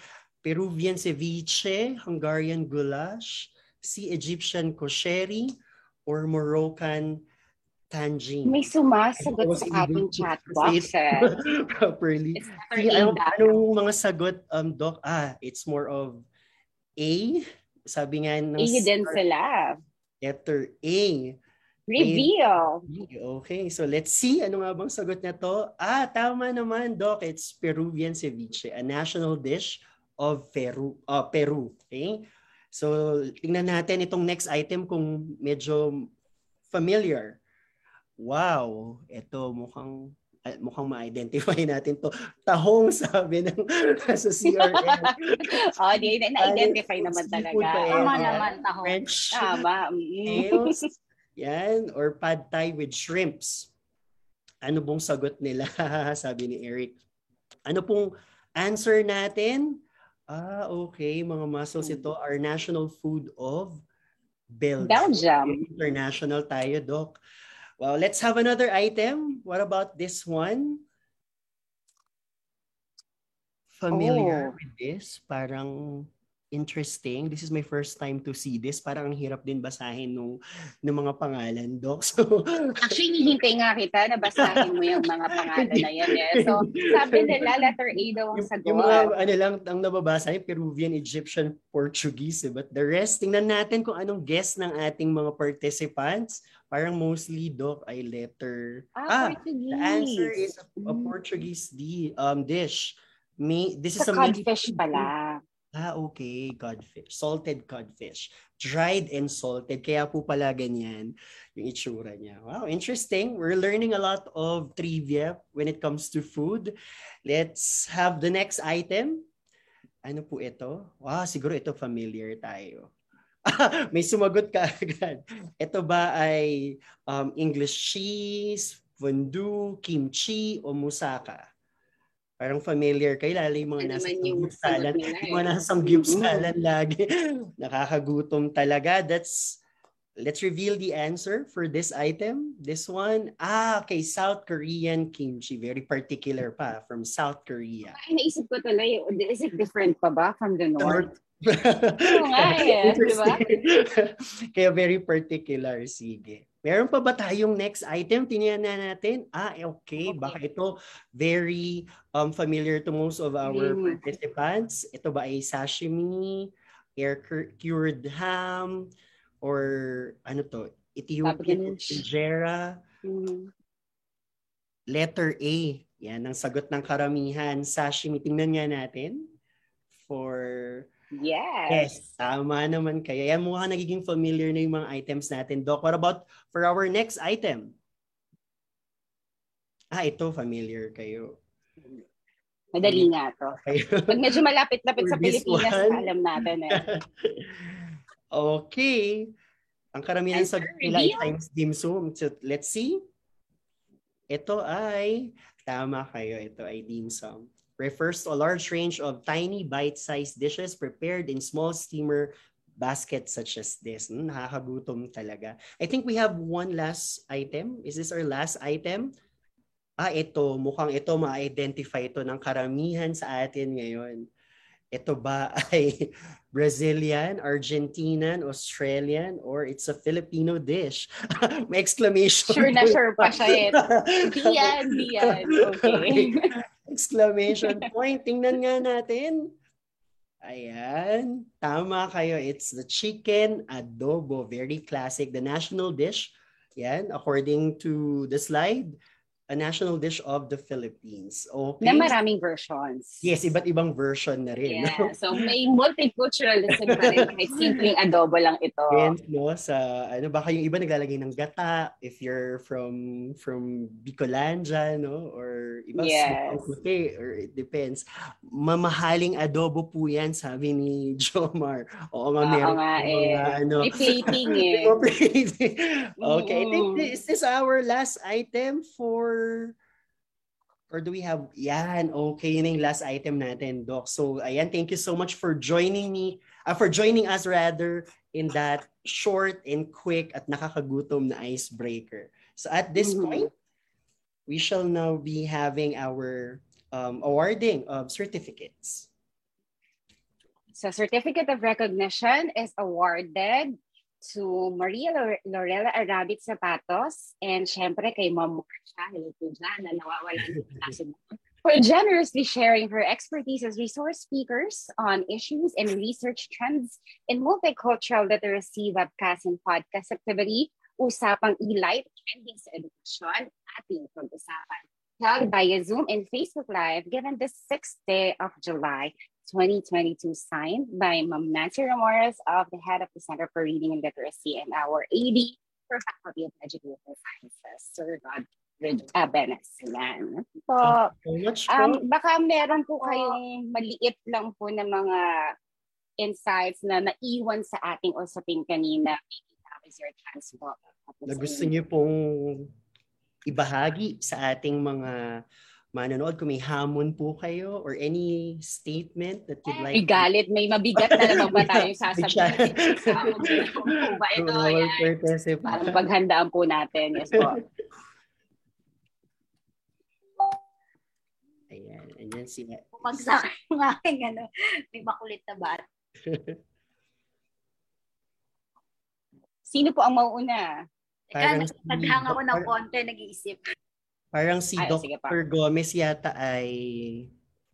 Peruvian ceviche, Hungarian goulash, si Egyptian kosheri, or Moroccan tangine. May sumasagot was sa ating chat box. properly. Sige, A anong, mga sagot, um, Doc? Ah, it's more of A. Sabi nga ng A din sila. letter A. Reveal. Okay, so let's see. Ano nga bang sagot na to? Ah, tama naman, Doc. It's Peruvian ceviche, a national dish of Peru. Uh, Peru. Okay? So, tingnan natin itong next item kung medyo familiar. Wow, ito mukhang mukhang ma-identify natin to. Tahong sabi ng sa CRN. oh, di, na-identify naman talaga. Tama naman, taho. French Tama. mm. nails. Yan, or pad thai with shrimps. Ano bong sagot nila? Sabi ni Eric. Ano pong answer natin? Ah, okay. Mga mussels ito are national food of Belgium. Belgium. International tayo, Doc. Well, let's have another item. What about this one? Familiar Oh. with this? Parang interesting. This is my first time to see this. Parang ang hirap din basahin nung, ng mga pangalan, Doc. So, Actually, hinihintay nga kita na basahin mo yung mga pangalan na yan. Eh. So, sabi nila, letter A daw ang sagot. yung mga ano lang, ang nababasa yung Peruvian, Egyptian, Portuguese. Eh. But the rest, tingnan natin kung anong guess ng ating mga participants. Parang mostly, Doc, ay letter... Ah, Portuguese. The answer is a, a Mm. Portuguese di, um, dish. May, this is Sa a main- codfish pala. Ah, okay. Codfish. Salted codfish. Dried and salted. Kaya po pala ganyan yung itsura niya. Wow, interesting. We're learning a lot of trivia when it comes to food. Let's have the next item. Ano po ito? Wow, siguro ito familiar tayo. May sumagot ka agad. Ito ba ay um, English cheese, fondue, kimchi, o musaka? Parang familiar kayo, lalo yung mga nasa samgyup nila Yung mga eh. nasa samgyup salad lagi. Nakakagutom talaga. That's, let's reveal the answer for this item. This one, ah, okay, South Korean kimchi. Very particular pa, from South Korea. Ay, naisip ko tuloy, is it different pa ba from the north? Oo nga eh, di ba? Kaya very particular, sige. Meron pa ba tayong next item? Tingnan na natin. Ah, eh, okay. Baka ito very um, familiar to most of our Mm. participants. Ito ba ay sashimi, air-cured ham, or ano to? Ethiopian injera. Mm. Letter A. Yan ang sagot ng karamihan. Sashimi. Tingnan nga natin for Yes. Yes, tama naman kayo. Yan mukha nagiging familiar na yung mga items natin, Doc. What about for our next item? Ah, ito, familiar kayo. Madali nga to. Pag medyo malapit-lapit sa Pilipinas, one? alam natin eh. okay. Ang karamihan sa nila times dim sum. So, let's see. Ito ay, tama kayo, ito ay dim sum. Refers to a large range of tiny bite-sized dishes prepared in small steamer baskets such as this. Hmm, nakakagutom talaga. I think we have one last item. Is this our last item? Ah, ito. Mukhang ito ma-identify ito ng karamihan sa atin ngayon. Ito ba ay Brazilian, Argentinian, Australian, or it's a Filipino dish? May exclamation. Sure na sure pa siya eh. Di yan, di yan. Okay. Exclamation point. Tingnan nga natin. Ayan. Tama kayo. It's the chicken adobo. Very classic. The national dish. Yan. According to the slide, a national dish of the Philippines. Okay. Na maraming versions. Yes, iba't ibang version na rin. Yeah. So may multiculturalism pa rin kahit simpleng adobo lang ito. Depends, no, sa ano baka yung iba naglalagay ng gata if you're from from Bicolandia, no, or iba Yes. puti, or it depends. Mamahaling adobo po yan, sabi ni Jomar. Oo nga, Oo meron nga po eh. mga ano. May plating eh. Okay, I think Mm. this, is this our last item for or do we have yan okay yun yung last item natin doc. So ayan thank you so much for joining me uh, for joining us rather in that short and quick at nakakagutom na icebreaker. So at this Mhm. point we shall now be having our um, awarding of certificates. So certificate of recognition is awarded to Maria Lore- Lorela Arabit Zapatos and syempre kay Ma'am Marcia, hello po dyan, na nawawala. For generously sharing her expertise as resource speakers on issues and research trends in multicultural literacy webcast and podcast activity, Usapang E-Light, Trending sa Edukasyon, ating pag-usapan. Held via Zoom and Facebook Live given the 6th day of July 2022 signed by Ma'am Nancy Ramores of the head of the Center for Reading and Literacy and our AD for Faculty of Educational Sciences, Sir Rodrigo uh, Benes. Yan. So, um, baka meron po kayong maliit lang po na mga insights na naiwan sa ating usapin kanina. Maybe that was your chance po. na gusto niyo pong ibahagi sa ating mga manonood kung may hamon po kayo or any statement that you'd like May galit, may mabigat na naman ba tayong sasabihin? Ba ito? Yan. Parang paghandaan po natin. Yes po. Ayan, ayan sila. Bumagsak yung aking ano, may makulit na bat. Sino po ang mauuna? Teka, nagsadyang ako ng konti, nag-iisip. Parang si Ay, pa. Dr. Gomez yata ay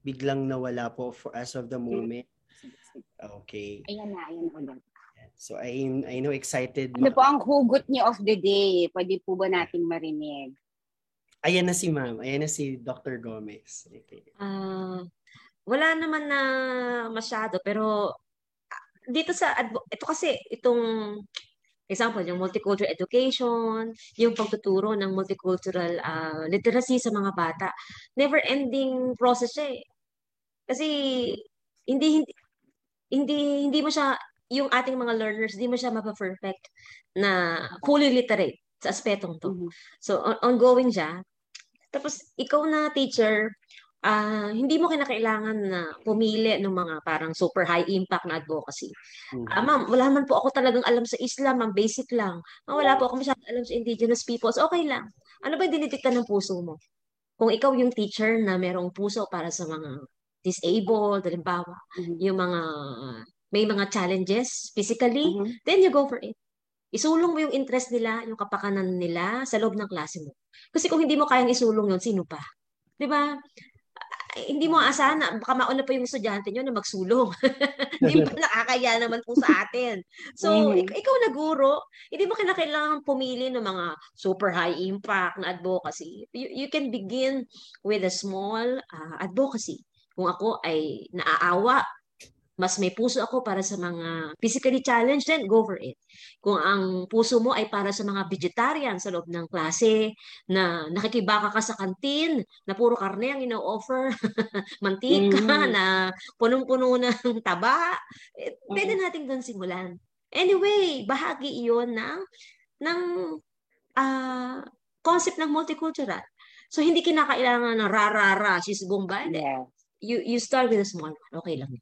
biglang nawala po for as of the moment. Okay. Ayan na, ayan na ulit. So I I know excited. Ano po ang hugot niyo of the day? Pwede po ba nating marinig? Ayan na si Ma'am. Ayan na si Dr. Gomez. Okay. Ah, wala naman na masyado pero ah, dito sa advo- ito kasi itong example yung multicultural education, yung pagtuturo ng multicultural ah, literacy sa mga bata. Never ending process siya eh. Kasi hindi hindi hindi hindi mo siya yung ating mga learners, hindi mo siya mapa-perfect na fully literate sa aspetong to. Mhm. So, on- ongoing siya. Tapos, ikaw na teacher, ah hindi mo kinakailangan na pumili ng mga parang super high impact na advocacy. Ah, ma'am, wala man po ako talagang alam sa Islam, ma'am, basic lang. Ah, wala po ako masyadong alam sa indigenous peoples, okay lang. Ano ba yung dinidikta ng puso mo? Kung ikaw yung teacher na merong puso para sa mga disabled, halimbawa, Mhm. yung mga may mga challenges physically, Mhm. then you go for it. Isulong mo yung interest nila, yung kapakanan nila sa loob ng klase mo. Kasi kung hindi mo kayang isulong yun, sino pa? 'Di ba? Hindi mo aasahan na baka mauna pa yung estudyante nyo na magsulong. Hindi mo nakakaya naman po sa atin. So, Mhm. ik- ikaw na guro, hindi mo kinakailangan pumili ng mga super high impact na advocacy. You, you can begin with a small ah, advocacy. Kung ako ay naaawa mas may puso ako para sa mga physically challenged, then go for it. Kung ang puso mo ay para sa mga vegetarian sa loob ng klase, na nakikibaka ka sa kantin, na puro karne ang ino-offer, mantika, mm. na punong-puno ng taba, eh, pwede natin doon simulan. Anyway, bahagi iyon ng, ng uh, concept ng multicultural. So, hindi kinakailangan ng rarara, she's Bombay. Yeah. You, you start with a small one. Okay lang.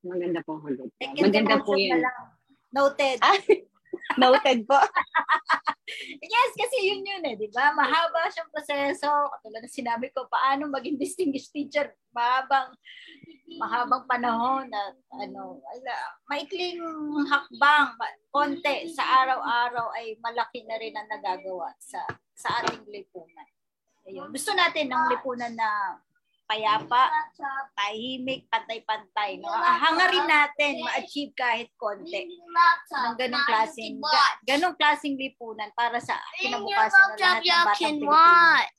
Maganda po hugot. Maganda po yun. Noted. Ah, noted po. yes, kasi yun yun eh, di ba? Mahaba siyang proseso. Katulad ng sinabi ko, paano maging distinguished teacher? Mahabang, mahabang panahon na ano, ala, maikling hakbang, konti sa araw-araw ay malaki na rin ang nagagawa sa sa ating lipunan. Ayun. Gusto natin ng lipunan na payapa, tahimik, pantay-pantay. No? Hangarin natin ma-achieve kahit konti ng ganong klaseng, ga, ganong klaseng lipunan para sa kinabukasan ng lahat ng batang Pilipino.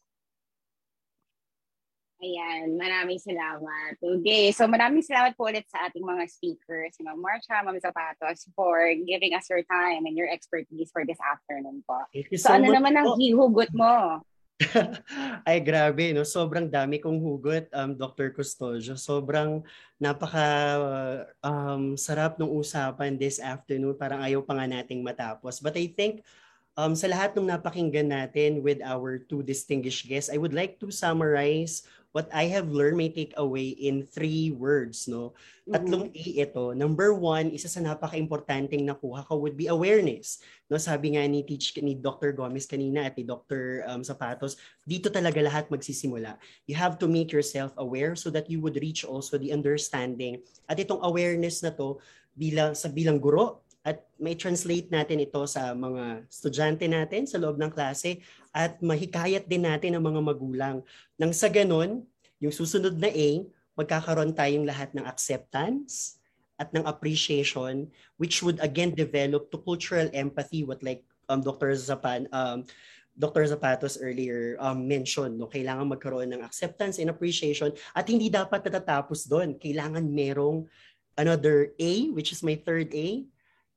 Ayan, maraming salamat. Okay, so maraming salamat po ulit sa ating mga speakers, si Ma'am Marcia, Ma'am Zapatos, for giving us your time and your expertise for this afternoon po. So, so ano naman ang hihugot mo? Ay grabe no, sobrang dami kong hugot um Dr. Custodio. Sobrang napaka um sarap ng usapan this afternoon. Parang ayaw pa nga nating matapos. But I think um sa lahat ng napakinggan natin with our two distinguished guests, I would like to summarize what I have learned may take away in three words, no? Tatlong mm-hmm. A ito. Number one, isa sa napaka-importanting nakuha ko would be awareness. No, sabi nga ni teach ni Dr. Gomez kanina at ni Dr. Um, Zapatos, dito talaga lahat magsisimula. You have to make yourself aware so that you would reach also the understanding. At itong awareness na to bilang sa bilang guro, at may translate natin ito sa mga estudyante natin sa loob ng klase at mahikayat din natin ang mga magulang. Nang sa ganun, yung susunod na A, magkakaroon tayong lahat ng acceptance at ng appreciation which would again develop to cultural empathy what like um, Dr. Zapan um, Dr. Zapatos earlier um, mentioned, no, kailangan magkaroon ng acceptance and appreciation at hindi dapat natatapos doon. Kailangan merong another A, which is my third A,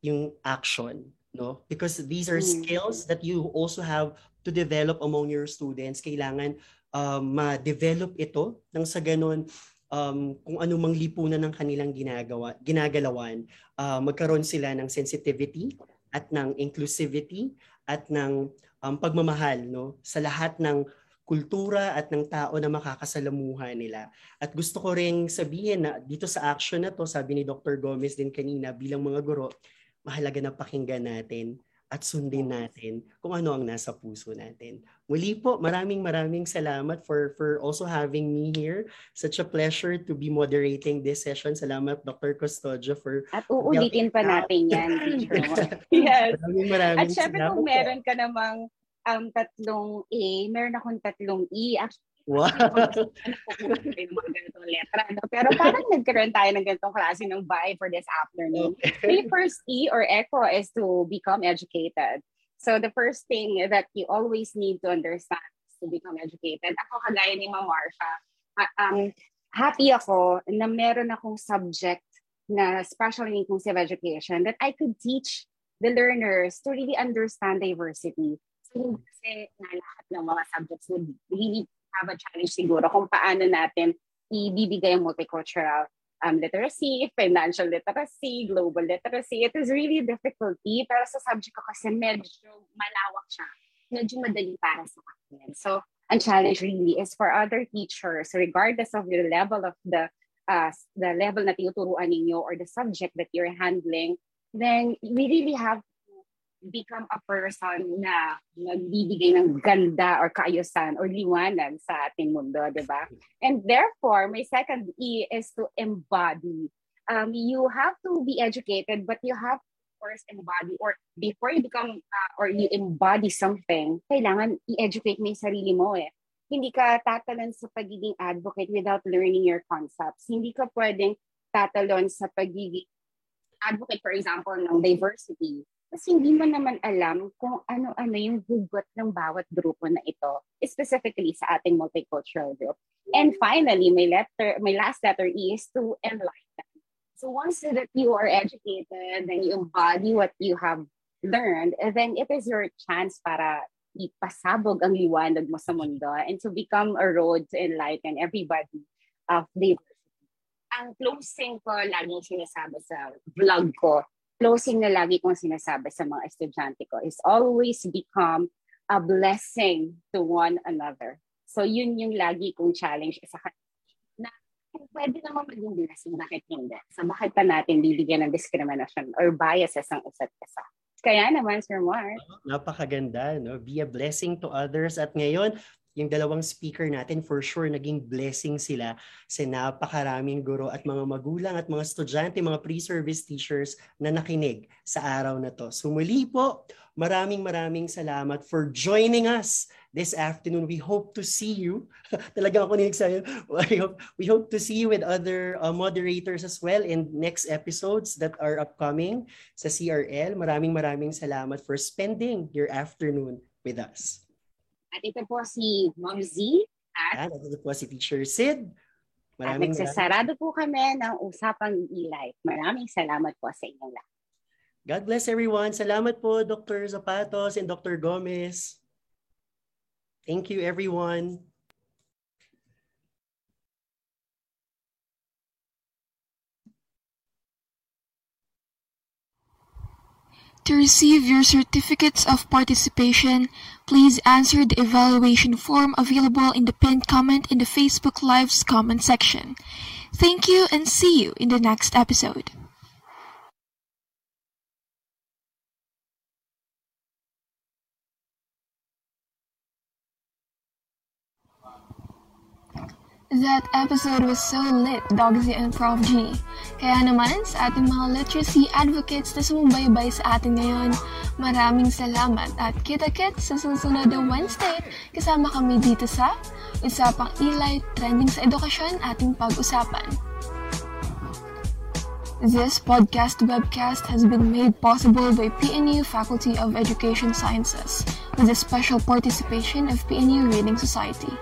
yung action no because these are mm. skills that you also have to develop among your students kailangan um, ma-develop ito nang sa ganun um, kung ano mang lipunan ng kanilang ginagawa ginagalawan uh, magkaroon sila ng sensitivity at ng inclusivity at ng um, pagmamahal no sa lahat ng kultura at ng tao na makakasalamuha nila. At gusto ko ring sabihin na dito sa action na to, sabi ni Dr. Gomez din kanina bilang mga guro, mahalaga na pakinggan natin at sundin natin kung ano ang nasa puso natin. Muli po, maraming maraming salamat for for also having me here. Such a pleasure to be moderating this session. Salamat Dr. Custodio for At uulitin pa natin yan, teacher. yes. Maraming maraming At syempre kung meron ka namang um, tatlong A, meron akong tatlong E. Wow. mga ganitong letra. No? Pero parang nagkaroon tayo ng ganitong klase ng vibe for this afternoon. Okay. The first E or echo is to become educated. So the first thing that you always need to understand is to become educated. Ako kagaya ni Ma'am Marsha, um, happy ako na meron akong subject na special and inclusive education that I could teach the learners to really understand diversity. So, kasi na lahat ng mga subjects would really have a challenge siguro kung paano natin ibibigay ang multicultural um, literacy, financial literacy, global literacy. It is really difficulty, pero sa subject ko kasi medyo malawak siya. Medyo madali para sa akin. So, ang challenge really is for other teachers, regardless of the level of the uh, the level na tinuturuan ninyo or the subject that you're handling, then we really have become a person na nagbibigay ng ganda or kaayusan or liwanag sa ating mundo, di ba? And therefore, my second E is to embody. Um, you have to be educated, but you have first embody or before you become uh, or you embody something, kailangan i-educate mo yung sarili mo eh. Hindi ka tatalon sa pagiging advocate without learning your concepts. Hindi ka pwedeng tatalon sa pagiging advocate, for example, ng diversity Kasi hindi mo naman alam kung ano-ano yung hugot ng bawat grupo na ito, specifically sa ating multicultural group. And finally, my letter, my last letter E is to enlighten. So once that you are educated and you embody what you have learned, then it is your chance para ipasabog ang liwanag mo sa mundo and to become a road to enlighten everybody of diversity. Ang closing ko, laging sinasabi sa vlog ko, closing na lagi kong sinasabi sa mga estudyante ko is always become a blessing to one another. So yun yung lagi kong challenge sa. Na pwede naman maging blessing, bakit hindi? So bakit pa natin bibigyan ng discrimination or biases ang isa't isa? Kaya naman, Sir Mark. Napakaganda, no? Be a blessing to others. At ngayon, yung dalawang speaker natin, for sure, naging blessing sila sa napakaraming guro at mga magulang at mga estudyante, mga pre-service teachers na nakinig sa araw na to. So muli po, maraming maraming salamat for joining us this afternoon. We hope to see you. Talagang ako ninig sa'yo. We hope, we hope to see you with other uh, moderators as well in next episodes that are upcoming sa CRL. Maraming maraming salamat for spending your afternoon with us. At ito po si Mom Z. At, At ito po si Teacher Sid. Maraming at nagsasarado po kami ng usapang e-life. Maraming salamat po sa inyong lahat. God bless everyone. Salamat po Dr. Zapatos and Dr. Gomez. Thank you everyone. To receive your certificates of participation, please answer the evaluation form available in the pinned comment in the Facebook Live's comment section. Thank you and see you in the next episode. That episode was so lit, Dogsy and Prof G. Kaya naman, sa ating mga literacy advocates na sumubaybay sa atin ngayon, maraming salamat at kita-kits sa susunod na Wednesday kasama kami dito sa Usapang Eli Trending sa Edukasyon ating pag-usapan. This podcast webcast has been made possible by PNU Faculty of Education Sciences with the special participation of PNU Reading Society.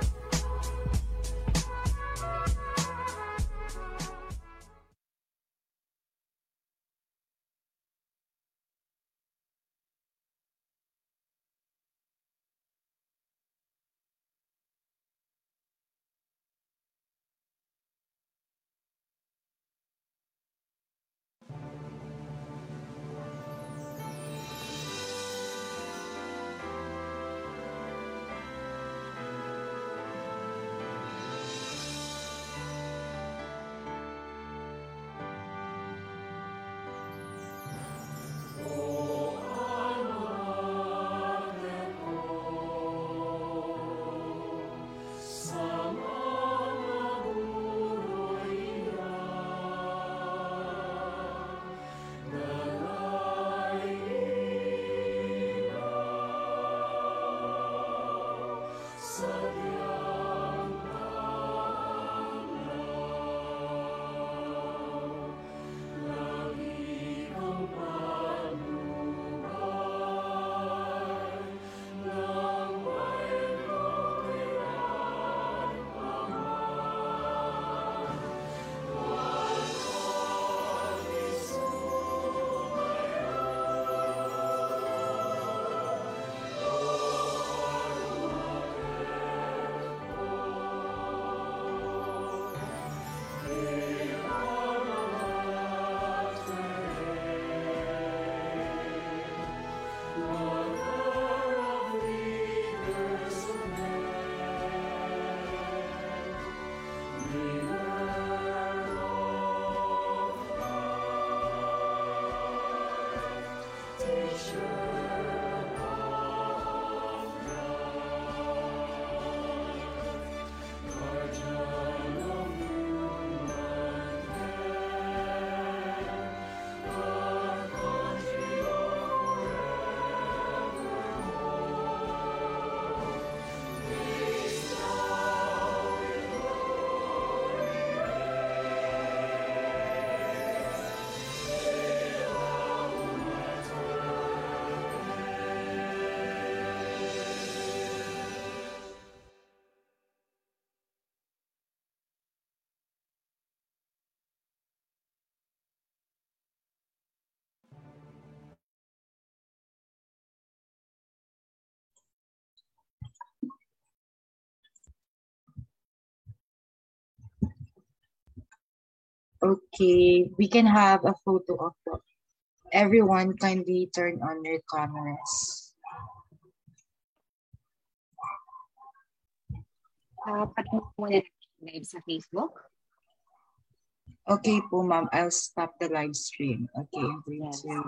Okay, we can have a photo of the everyone kindly turn on your cameras. Uh, patungo muna natin live sa Facebook. Okay po, ma'am. I'll stop the live stream. Okay, three, Yes. two,